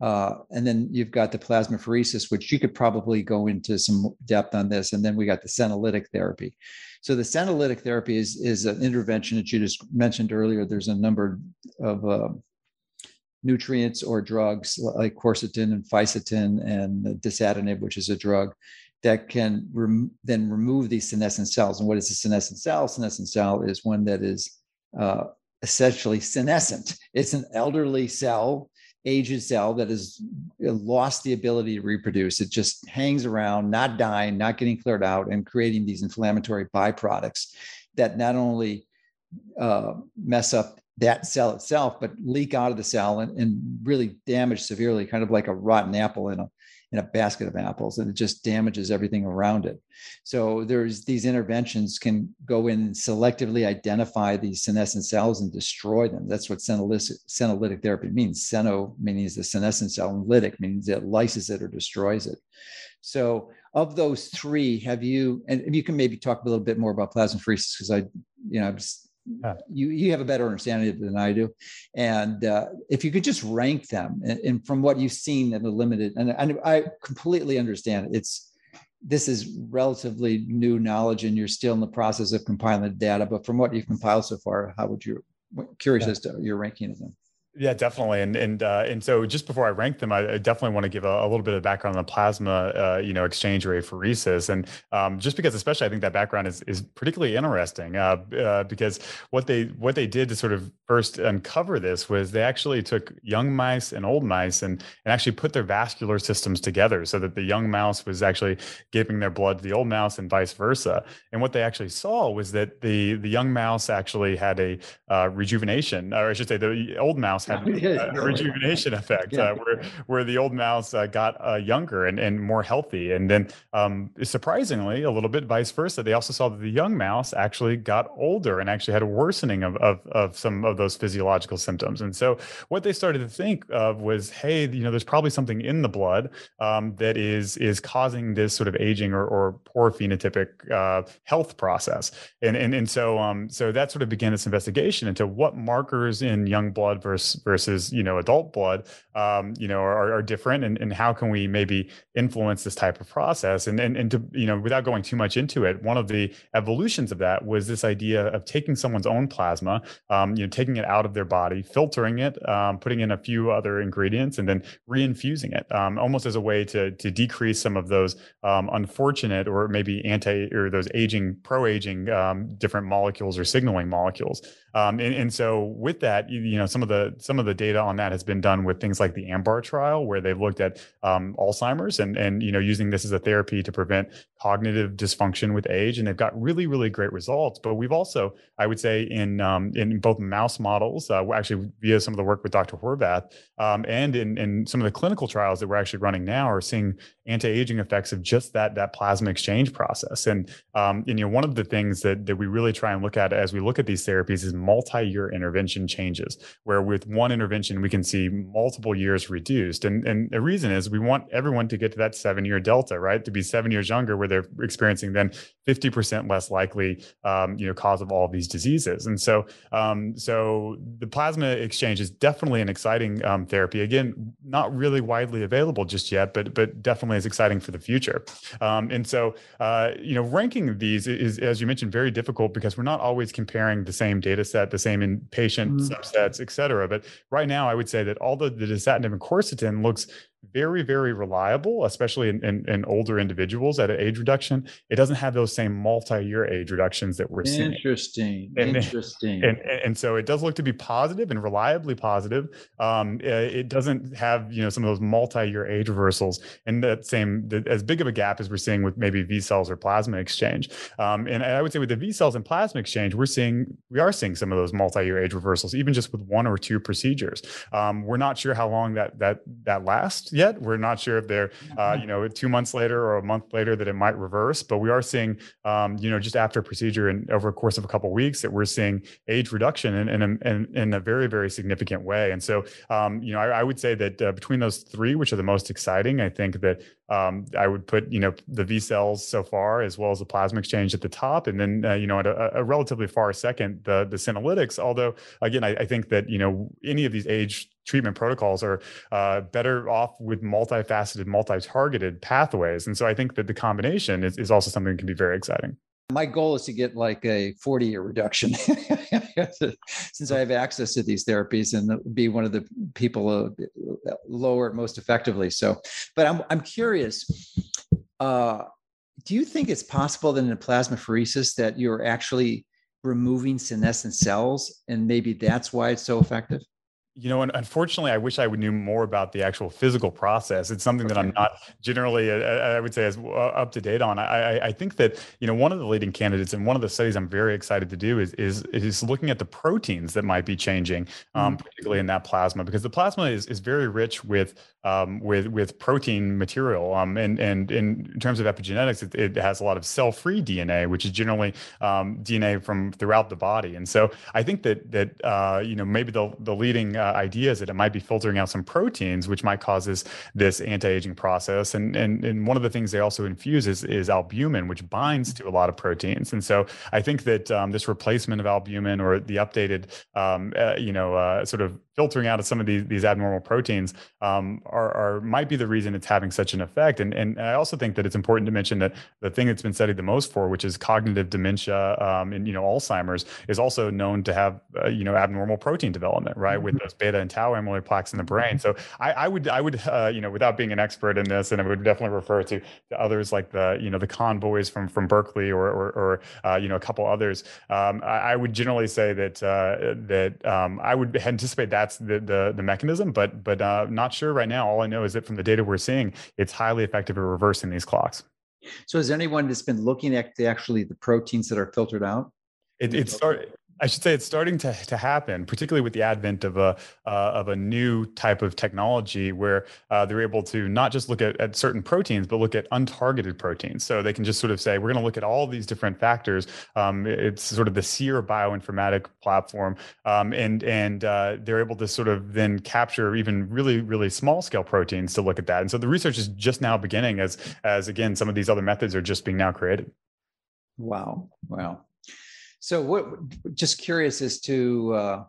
Uh, and then you've got the plasmapheresis, which you could probably go into some depth on this. And then we got the senolytic therapy. So the senolytic therapy is is an intervention that you just mentioned earlier. There's a number of uh, nutrients or drugs like quercetin and fisetin and dasatinib, which is a drug that can rem- then remove these senescent cells. And what is a senescent cell? Senescent cell is one that is uh, essentially senescent. It's an elderly cell, aged cell that has lost the ability to reproduce. It just hangs around, not dying, not getting cleared out, and creating these inflammatory byproducts that not only uh, mess up that cell itself, but leak out of the cell and, and really damage severely, kind of like a rotten apple in a in a basket of apples, and it just damages everything around it. So there's these interventions can go in and selectively identify these senescent cells and destroy them. That's what senolytic, senolytic therapy means. Seno means the senescent cell, and lytic means it lyses it or destroys it. So of those three, have you, and you can maybe talk a little bit more about plasmapheresis because I, you know, I'm just yeah. you you have a better understanding than I do, and uh, if you could just rank them, and, and, from what you've seen in the limited, and, and I completely understand it's this is relatively new knowledge, and you're still in the process of compiling the data. But from what you've compiled so far, how would you? Curious yeah. as to your ranking of them. Yeah, definitely. And and uh, and so just before I rank them, I, definitely want to give a, a, little bit of background on the plasma, uh, you know, exchange or apheresis, and um, just because especially I think that background is is particularly interesting uh, uh, because what they what they did to sort of first uncover this was they actually took young mice and old mice and and actually put their vascular systems together so that the young mouse was actually giving their blood to the old mouse and vice versa. And what they actually saw was that the the young mouse actually had a uh, rejuvenation, or I should say, the old mouse mouse had rejuvenation effect yeah. uh, where where the old mouse uh, got uh, younger and, and more healthy. And then um, surprisingly a little bit vice versa they also saw that the young mouse actually got older and actually had a worsening of, of, of some of those physiological symptoms. And so what they started to think of was hey you know there's probably something in the blood um, that is is causing this sort of aging or, or poor phenotypic uh, health process. And and, and so um, so that sort of began this investigation into what markers in young blood versus versus you know adult blood um, you know are, are different and, and how can we maybe influence this type of process? And, and and to you know without going too much into it one of the evolutions of that was this idea of taking someone's own plasma um, you know taking it out of their body filtering it um, putting in a few other ingredients and then reinfusing it um, almost as a way to to decrease some of those um, unfortunate or maybe anti or those aging pro aging um, different molecules or signaling molecules and, and so with that you, you know some of the some of the data on that has been done with things like the AMBAR trial, where they've looked at um, Alzheimer's and and you know using this as a therapy to prevent cognitive dysfunction with age, and they've got really really great results. But we've also, I would say, in um, in both mouse models, uh, actually via some of the work with Dr. Horvath, um, and in in some of the clinical trials that we're actually running now, are seeing anti-aging effects of just that that plasma exchange process. And, um, and you know one of the things that that we really try and look at as we look at these therapies is multi-year intervention changes, where with one intervention we can see multiple years reduced. And and the reason is we want everyone to get to that seven-year delta, right? To be seven years younger, where they're experiencing then 50% less likely, um, you know, cause of all of these diseases. And so, um, so the plasma exchange is definitely an exciting um, therapy. Again, not really widely available just yet, but but definitely is exciting for the future. Um, and so, uh, you know, ranking these is, as you mentioned, very difficult because we're not always comparing the same data set, the same in patient mm-hmm. subsets, et cetera. But right now, I would say that although the dasatinib and quercetin looks very, very reliable, especially in, in, in, older individuals at an age reduction. It doesn't have those same multi-year age reductions that we're seeing. Interesting. And, Interesting. And, and, and, so it does look to be positive and reliably positive. Um, it doesn't have, you know, some of those multi-year age reversals and that same, as big of a gap as we're seeing with maybe VSELs or plasma exchange. Um, and I would say with the VSELs and plasma exchange, we're seeing, we are seeing some of those multi-year age reversals, even just with one or two procedures. Um, we're not sure how long that, that, that lasts yet. We're not sure if they're, uh, you know, two months later or a month later that it might reverse, but we are seeing, um, you know, just after a procedure and over a course of a couple of weeks that we're seeing age reduction in, in, in, in a very, very significant way. And so, um, you know, I, I, would say that uh, between those three, which are the most exciting, I think that um, I would put, you know, the VSELs so far, as well as the plasma exchange at the top, and then, uh, you know, at a, a, relatively far second, the the senolytics. Although, again, I, I, think that you know any of these age treatment protocols are uh, better off with multifaceted, multi-targeted pathways, and so I think that the combination is, is also something that can be very exciting. My goal is to get like a 40 year reduction since I have access to these therapies and be one of the people uh, lower it most effectively. So, but I'm, I'm curious. Uh, do you think it's possible that in a plasmapheresis that you're actually removing senescent cells and maybe that's why it's so effective? You know, unfortunately, I wish I would knew more about the actual physical process. It's something that I'm not generally, uh, uh, I would say, as uh, up to date on. I, I think that you know one of the leading candidates and one of the studies I'm very excited to do is is is looking at the proteins that might be changing, um, mm-hmm. particularly in that plasma, because the plasma is is very rich with um, with with protein material. Um, and and in terms of epigenetics, it, it has a lot of cell-free DNA, which is generally um, DNA from throughout the body. And so I think that that uh, you know maybe the the leading uh, idea is that it might be filtering out some proteins, which might cause this this anti-aging process. And and and one of the things they also infuse is is albumin, which binds to a lot of proteins. And so I think that um, this replacement of albumin or the updated um, uh, you know uh, sort of filtering out of some of these, these abnormal proteins um, are, are, might be the reason it's having such an effect. And, and I also think that it's important to mention that the thing that's been studied the most for, which is cognitive dementia um, and you know Alzheimer's, is also known to have uh, you know abnormal protein development, right, with mm-hmm. those beta and tau amyloid plaques in the brain. So I, I would I would uh, you know without being an expert in this, and I would definitely refer to, to others like the you know the Conboys from from Berkeley or or, or uh, you know a couple others. Um, I, I, would generally say that uh, that um, I would anticipate that that's the the, the mechanism, but but uh, not sure right now. All I know is that from the data we're seeing, it's highly effective at reversing these clocks. So, is anyone that's been looking at the, actually the proteins that are filtered out? It, it start, I should say it's starting to, to happen, particularly with the advent of a uh, of a new type of technology where uh, they're able to not just look at, at certain proteins, but look at untargeted proteins. So they can just sort of say, we're going to look at all these different factors. Um, it's sort of the SEER bioinformatic platform, um, and and uh, they're able to sort of then capture even really really small scale proteins to look at that. And so the research is just now beginning as as again some of these other methods are just being now created. Wow! Wow! So, what? Just curious as to uh,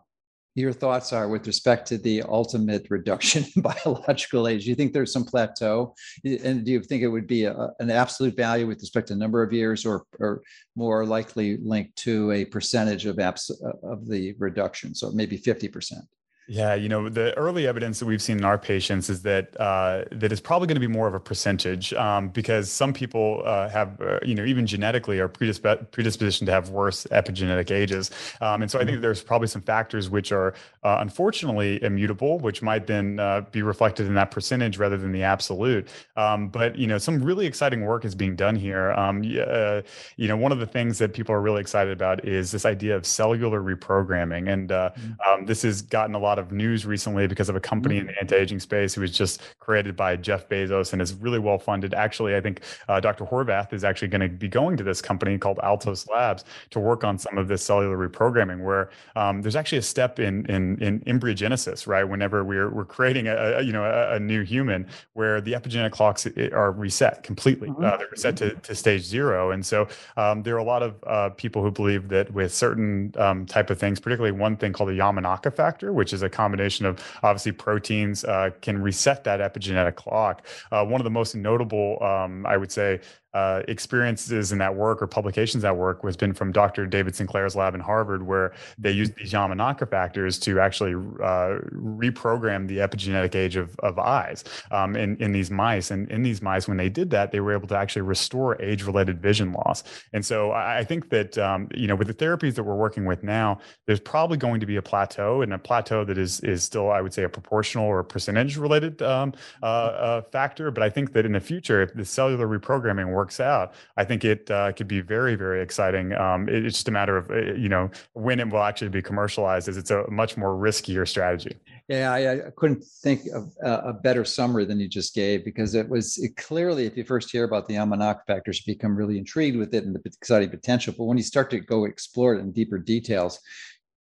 your thoughts are with respect to the ultimate reduction in biological age. Do you think there's some plateau, and do you think it would be a, an absolute value with respect to number of years, or or more likely linked to a percentage of abs- of the reduction? So maybe fifty percent. Yeah, you know, the early evidence that we've seen in our patients is that uh, that is probably going to be more of a percentage um, because some people uh, have, uh, you know, even genetically are predisp- predispositioned to have worse epigenetic ages, um, and so I think mm-hmm. there's probably some factors which are uh, unfortunately immutable, which might then uh, be reflected in that percentage rather than the absolute. Um, but you know, some really exciting work is being done here. Um, uh, you know, one of the things that people are really excited about is this idea of cellular reprogramming, and mm-hmm. um, this has gotten a lot lot of news recently because of a company in the anti-aging space who was just created by Jeff Bezos and is really well funded. Actually, I think uh, Dr. Horvath is actually going to be going to this company called Altos Labs to work on some of this cellular reprogramming, where um, there's actually a step in in, in embryogenesis, right? Whenever we're we're creating a, a you know a, a, new human, where the epigenetic clocks are reset completely, mm-hmm. uh, they're reset to, to stage zero, and so um, there are a lot of uh, people who believe that with certain um, type of things, particularly one thing called the Yamanaka factor, which is a combination of obviously proteins, uh, can reset that epigenetic clock. Uh, one of the most notable, um, I would say, uh, experiences in that work or publications that work was been from Dr. David Sinclair's lab in Harvard, where they used these Yamanaka factors to actually uh, reprogram the epigenetic age of, of eyes um, in, in these mice. And in these mice, when they did that, they were able to actually restore age-related vision loss. And so I, I think that um, you know with the therapies that we're working with now, there's probably going to be a plateau, and a plateau that is is still, I would say, a proportional or percentage-related um, uh, uh, factor. But I think that in the future, if the cellular reprogramming works works out, I think it uh, could be very, very exciting. Um, it, it's just a matter of uh, you know when it will actually be commercialized, as it's a much more riskier strategy. Yeah, I, I couldn't think of a, a, better summary than you just gave because it was it clearly, if you first hear about the Yamanaka factors, you become really intrigued with it and the exciting potential. But when you start to go explore it in deeper details,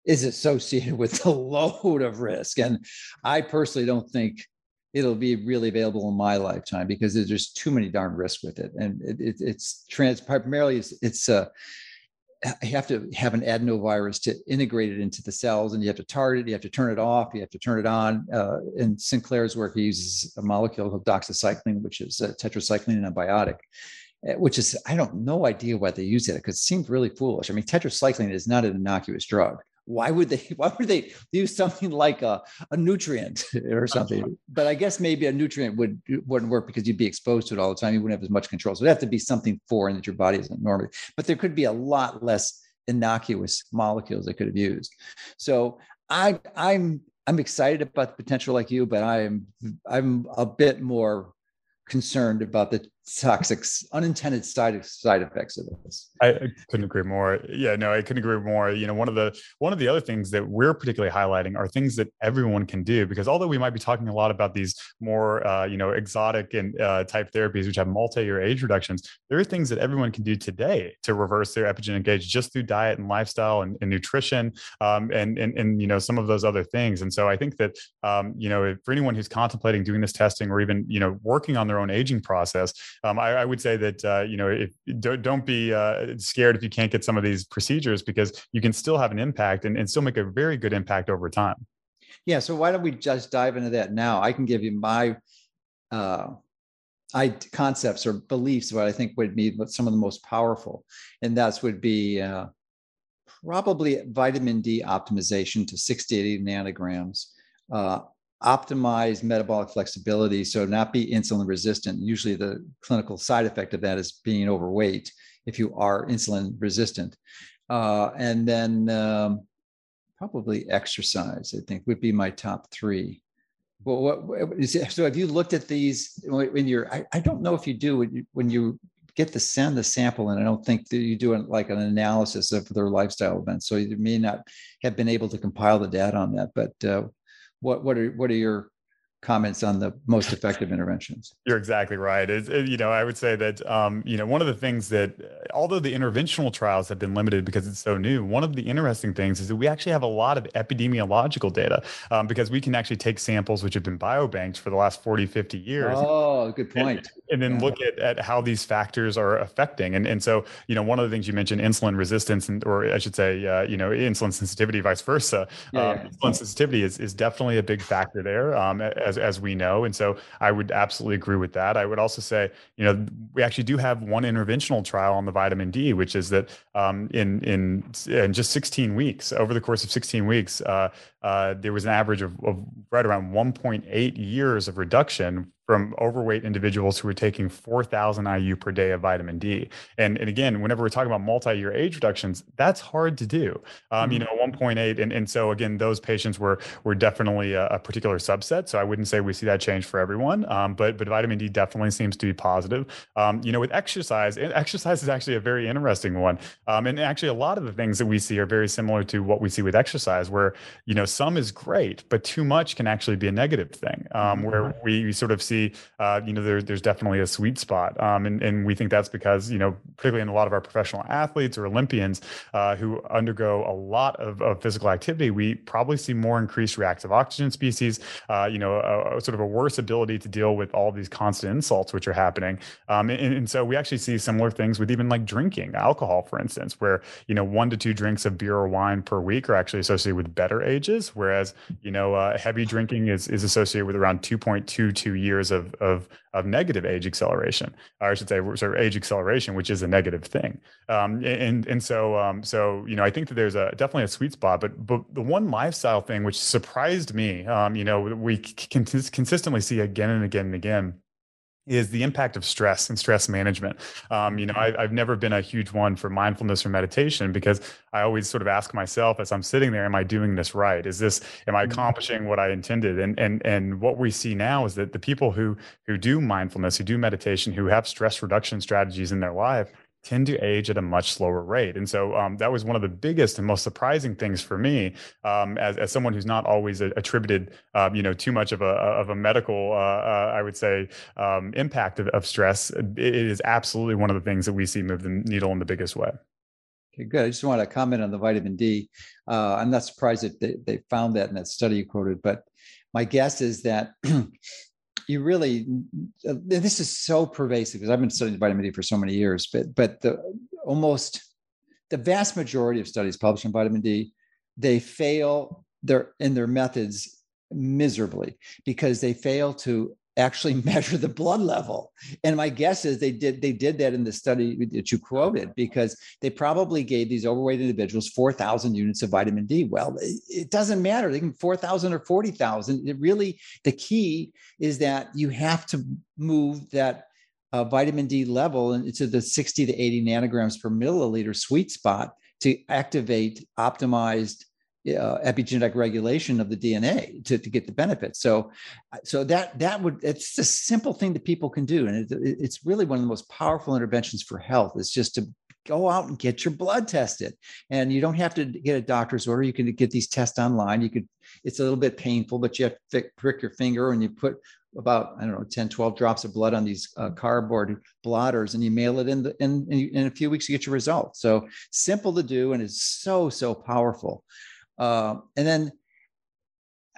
is associated with a load of risk. And I personally don't think it'll be really available in my lifetime because there's too many darn risks with it. And it, it, it's trans primarily it's, it's uh, you have to have an adenovirus to integrate it into the cells and you have to target it, you have to turn it off, you have to turn it on. Uh, in Sinclair's work, he uses a molecule called doxycycline, which is a tetracycline antibiotic eh, which is I don't no idea why they use it because it seems really foolish. I mean, tetracycline is not an innocuous drug why would they why would they use something like a, a nutrient or something? Uh-huh. But i guess maybe a nutrient would wouldn't work because you'd be exposed to it all the time. You wouldn't have as much control. So it'd have to be something foreign that your body isn't normally but there could be a lot less innocuous molecules they could have used. So i i'm i'm excited about the potential like you but i'm i'm a bit more concerned about the toxic unintended side side effects of this. I, couldn't agree more. Yeah, no, I couldn't agree more. You know, one of the one of the other things that we're particularly highlighting are things that everyone can do because although we might be talking a lot about these more uh, you know exotic and uh, type therapies which have multi-year age reductions, there are things that everyone can do today to reverse their epigenetic age just through diet and lifestyle and, and nutrition um, and, and and you know some of those other things. And so I think that um, you know for anyone who's contemplating doing this testing or even you know working on their own aging process, um, I, I, would say that uh, you know if don't, don't be uh, scared if you can't get some of these procedures because you can still have an impact and, and still make a very good impact over time. Yeah. So why don't we just dive into that now? I can give you my uh, I concepts or beliefs what I think would be some of the most powerful, and that's would be uh, probably vitamin D optimization to 60 80 nanograms, uh, optimize metabolic flexibility, so not be insulin resistant. Usually, the clinical side effect of that is being overweight if you are insulin resistant. Uh, and then um, probably exercise, I think, would be my top three. Well, what, what is so have you looked at these when you're, I, I don't know if you do when you, when you get to send the sample and I don't think that you do like an analysis of their lifestyle events. So you may not have been able to compile the data on that, but uh, what what are what are your comments on the most effective interventions. You're exactly right. It, it, you know, I would say that um, you know one of the things that although the interventional trials have been limited because it's so new, one of the interesting things is that we actually have a lot of epidemiological data um, because we can actually take samples which have been biobanked for the last 40, 50 years. Oh, good point. And, and then yeah. look at, at how these factors are affecting. And, and so, you know, one of the things you mentioned, insulin resistance, and, or I should say, uh, you know, insulin sensitivity, vice versa. Yeah, um, yeah. Insulin sensitivity is, is definitely a big factor there. Um, as as as we know. And so I would absolutely agree with that. I would also say, you know, we actually do have one interventional trial on the vitamin D, which is that um, in in in just 16 weeks, over the course of 16 weeks, uh, uh, there was an average of, of right around 1.8 years of reduction from overweight individuals who were taking 4,000 IU per day of vitamin D. And, and again, whenever we're talking about multi-year age reductions, that's hard to do. Um, you mm-hmm. know, 1.8, and, and so again, those patients were were definitely a, a, particular subset. So I wouldn't say we see that change for everyone, um, but but vitamin D definitely seems to be positive. Um, you know, with exercise, exercise is actually a very interesting one. Um, and actually, a lot of the things that we see are very similar to what we see with exercise, where you know some is great, but too much can actually be a negative thing. Um, mm-hmm. Where we sort of see, uh, you know, there, there's definitely a sweet spot, um, and and we think that's because you know, particularly in a lot of our professional athletes or Olympians uh, who undergo a lot of, of physical activity, we probably see more increased reactive oxygen species. Uh, you know, a, a, sort of a worse ability to deal with all these constant insults which are happening. Um, and, and so we actually see similar things with even like drinking alcohol, for instance, where you know one to two drinks of beer or wine per week are actually associated with better ages, whereas you know uh, heavy drinking is is associated with around 2.22 years of of of negative age acceleration, or I should say, sort of age acceleration, which is a negative thing. Um, and and so um, so you know, I think that there's a definitely a sweet spot. But but the one lifestyle thing which surprised me, um, you know, we can consistently see again and again and again is the impact of stress and stress management. Um, you know, I, have never been a huge one for mindfulness or meditation because I always sort of ask myself as I'm sitting there, am I doing this right? Is this, am I mm-hmm. accomplishing what I intended? And, and, and what we see now is that the people who, who do mindfulness, who do meditation, who have stress reduction strategies in their life tend to age at a much slower rate. And so um, that was one of the biggest and most surprising things for me um, as, as someone who's not always attributed, um, you know, too much of a, of a medical, uh, uh, I would say, um, impact of, of stress. It is absolutely one of the things that we see move the needle in the biggest way. Okay, good. I just want to comment on the vitamin D. Uh, I'm not surprised that they, they found that in that study you quoted, but my guess is that you really uh, this is so pervasive because I've been studying vitamin D for so many years, but but the almost the vast majority of studies published on vitamin D, they fail their in their methods miserably because they fail to actually measure the blood level. And my guess is they did they did that in the study that you quoted because they probably gave these overweight individuals 4000 units of vitamin d. Well it doesn't matter. They can 4000 or 40000 it really the key is that you have to move that uh, vitamin d level into the 60 to 80 nanograms per milliliter sweet spot to activate optimized uh, epigenetic regulation of the DNA to, to get the benefits. So, uh, so that that would it's a simple thing that people can do, and it, it's really one of the most powerful interventions for health. Is just to go out and get your blood tested, and you don't have to get a doctor's order. You can get these tests online. You could. It's a little bit painful, but you have to prick your finger and you put about I don't know 10 12 drops of blood on these uh, cardboard blotters and you mail it in the in, in a few weeks you get your results so simple to do and it's so so powerful uh, and then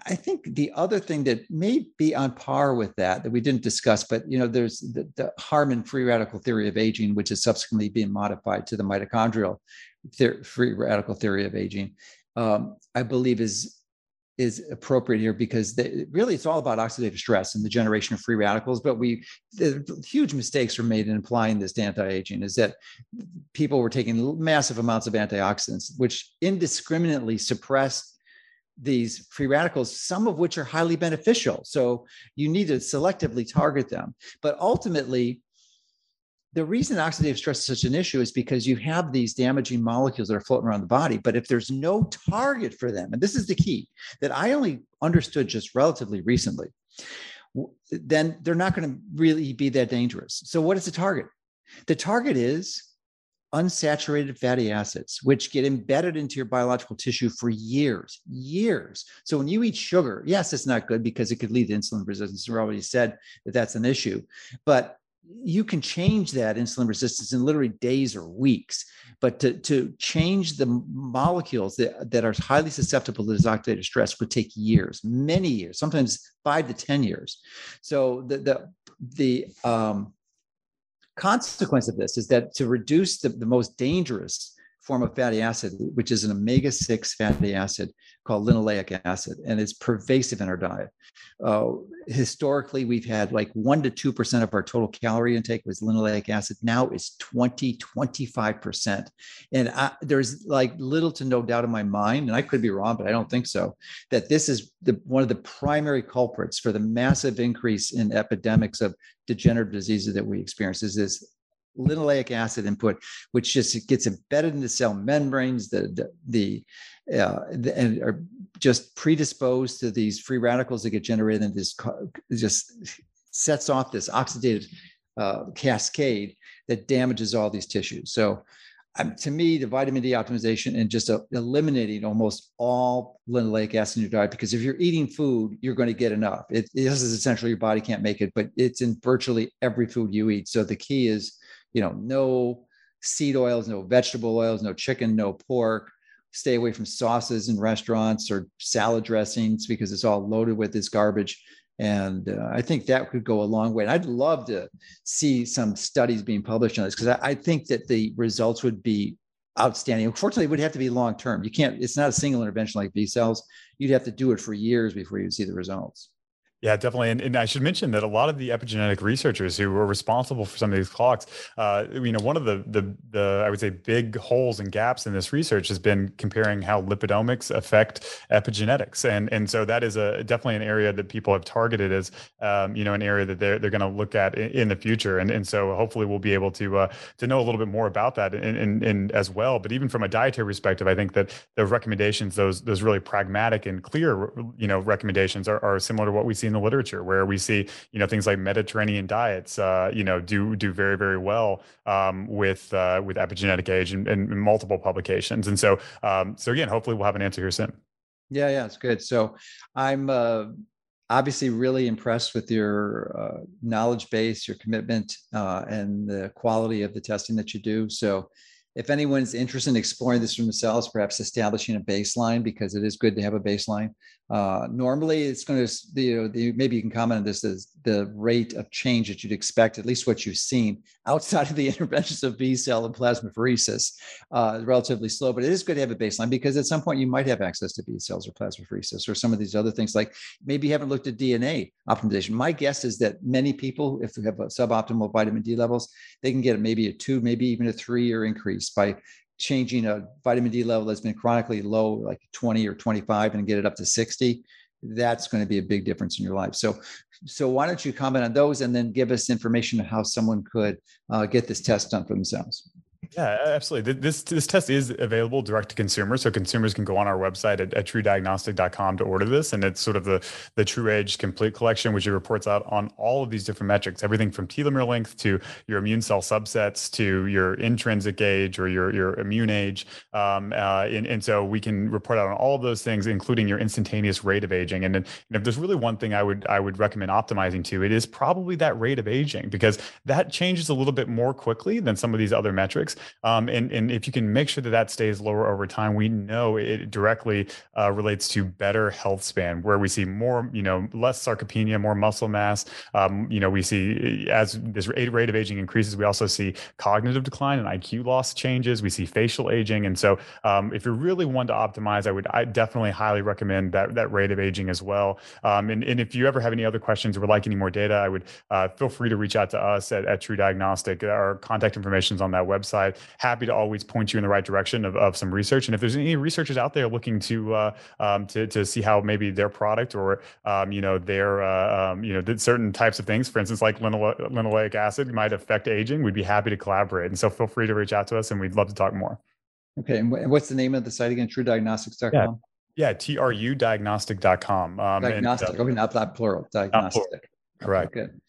I think the other thing that may be on par with that that we didn't discuss, but you know, there's the, the Harman free radical theory of aging, which is subsequently being modified to the mitochondrial free radical theory of aging. Um, I believe is is appropriate here because they, really it's all about oxidative stress and the generation of free radicals. But we the huge mistakes were made in applying this to anti-aging. Is that people were taking massive amounts of antioxidants, which indiscriminately suppressed these free radicals, some of which are highly beneficial. So you need to selectively target them. But ultimately, the reason oxidative stress is such an issue is because you have these damaging molecules that are floating around the body, but if there's no target for them, and this is the key that I only understood just relatively recently, then they're not going to really be that dangerous. So, what is the target? The target is unsaturated fatty acids, which get embedded into your biological tissue for years, years. So when you eat sugar, yes, it's not good because it could lead to insulin resistance. We already said that that's an issue, but you can change that insulin resistance in literally days or weeks. But to, to change the molecules that, that are highly susceptible to this oxidative stress would take years, many years, sometimes five to 10 years. So the, the, the um, consequence of this is that to reduce the, the most dangerous form of fatty acid, which is an omega 6 fatty acid called linoleic acid, and it's pervasive in our diet. Uh, historically, we've had like 1% to 2% of our total calorie intake was linoleic acid. Now it's 20, 25%. And I, there's like little to no doubt in my mind, and I could be wrong, but I don't think so, that this is the, one of the primary culprits for the massive increase in epidemics of degenerative diseases that we experience is this linoleic acid input, which just gets embedded in the cell membranes, the the, the, uh, the and are just predisposed to these free radicals that get generated, and this just sets off this oxidative uh, cascade that damages all these tissues. So. Um, to me, the vitamin D optimization and just uh, eliminating almost all linoleic acid in your diet, because if you're eating food, you're going to get enough. It, this is essentially your body can't make it, but it's in virtually every food you eat. So the key is you know, no seed oils, no vegetable oils, no chicken, no pork. Stay away from sauces in restaurants or salad dressings because it's all loaded with this garbage. And uh, I think that could go a long way. And I'd love to see some studies being published on this because I, I think that the results would be outstanding. Unfortunately, it would have to be long term. You can't, it's not a single intervention like B cells. You'd have to do it for years before you see the results. Yeah, definitely. And, and, I should mention that a lot of the epigenetic researchers who were responsible for some of these clocks, uh, you know, one of the, the, the, I would say, big holes and gaps in this research has been comparing how lipidomics affect epigenetics. And, and so that is a definitely an area that people have targeted as, um, you know, an area that they're, they're going to look at in, in, the future. And, and so hopefully we'll be able to, uh, to know a little bit more about that and, and, as well. But even from a dietary perspective, I think that the recommendations, those, those really pragmatic and clear, you know, recommendations are, are similar to what we see in the literature where we see you know things like Mediterranean diets uh, you know do do very very well um, with uh, with epigenetic age and, and, multiple publications and so um, so again hopefully we'll have an answer here soon. Yeah, yeah, it's good. So I'm uh, obviously really impressed with your uh, knowledge base, your commitment, uh, and the quality of the testing that you do. So if anyone's interested in exploring this for themselves, perhaps establishing a baseline because it is good to have a baseline. Uh, normally, it's going to, you know, the, maybe you can comment on this as the rate of change that you'd expect, at least what you've seen outside of the interventions of B cell and plasmapheresis, uh, relatively slow. But it is good to have a baseline because at some point you might have access to B cells or plasmapheresis or some of these other things. Like maybe you haven't looked at DNA optimization. My guess is that many people, if they have suboptimal vitamin D levels, they can get maybe a two, maybe even a three year increase by changing a vitamin D level that's been chronically low, like 20 or 25, and get it up to 60, that's going to be a big difference in your life. So, so why don't you comment on those and then give us information on how someone could uh, get this test done for themselves? Yeah, absolutely. This this test is available direct to consumers, so consumers can go on our website at, at trudiagnostic.com to order this, and it's sort of the the TruAge Complete Collection, which it reports out on all of these different metrics, everything from telomere length to your immune cell subsets to your intrinsic age or your your immune age, um, uh, and and so we can report out on all of those things, including your instantaneous rate of aging. And, and if there's really one thing I would I would recommend optimizing to, it is probably that rate of aging because that changes a little bit more quickly than some of these other metrics. Um, and, and if you can make sure that that stays lower over time, we know it directly uh, relates to better health span, where we see more, you know, less sarcopenia, more muscle mass. Um, you know, we see as this rate of aging increases, we also see cognitive decline and IQ loss changes. We see facial aging. And so um, if you really want to optimize, I would I definitely highly recommend that, that rate of aging as well. Um, and, and if you ever have any other questions or would like any more data, I would uh, feel free to reach out to us at, at TruDiagnostic. Our contact information is on that website side, happy to always point you in the right direction of, of some research. And if there's any researchers out there looking to uh, um, to to see how maybe their product or um, you know their uh, um, you know certain types of things, for instance, like linoleic acid might affect aging, we'd be happy to collaborate. And so feel free to reach out to us, and we'd love to talk more. Okay, and what's the name of the site again? TruDiagnostics.com. Yeah. Yeah, trudiagnostic.com. Um, diagnostic. And, uh, okay, not, not plural. Diagnostic. Not plural. Correct. Okay, good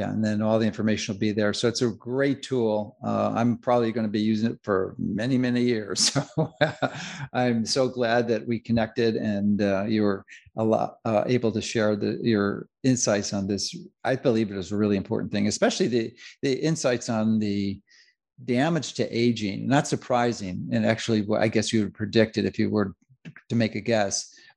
yeah and then all the information will be there. So it's a great tool. Uh, i'm probably going to be using it for many many years. So i'm so glad that we connected and uh, you were lot uh, able to share the, your insights on this. I believe it is a really important thing especially the the insights on the damage to aging. Not surprising and actually i guess you would predict it if you were to make a guess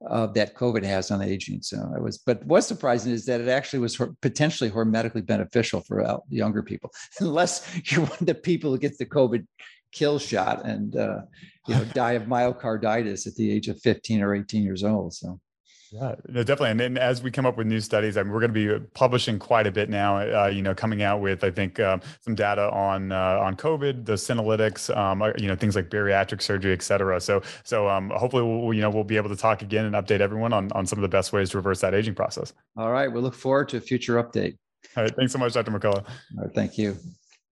uh, that COVID has on aging. So it was, but what's surprising is that it actually was potentially hormetically beneficial for younger people, unless you're one of the people who gets the COVID kill shot and uh, you know die of myocarditis at the age of 15 or 18 years old. So yeah, no, definitely. And then as we come up with new studies, I mean, we're going to be publishing quite a bit now. Uh, you know, coming out with I think um, some data on uh, on COVID, the senolytics, um, uh, you know, things like bariatric surgery, et cetera. So so um, hopefully we'll you know we'll be able to talk again and update everyone on on some of the best ways to reverse that aging process. All right, we we'll look forward to a future update. All right, thanks so much, Dr. Mercola. All right, thank you.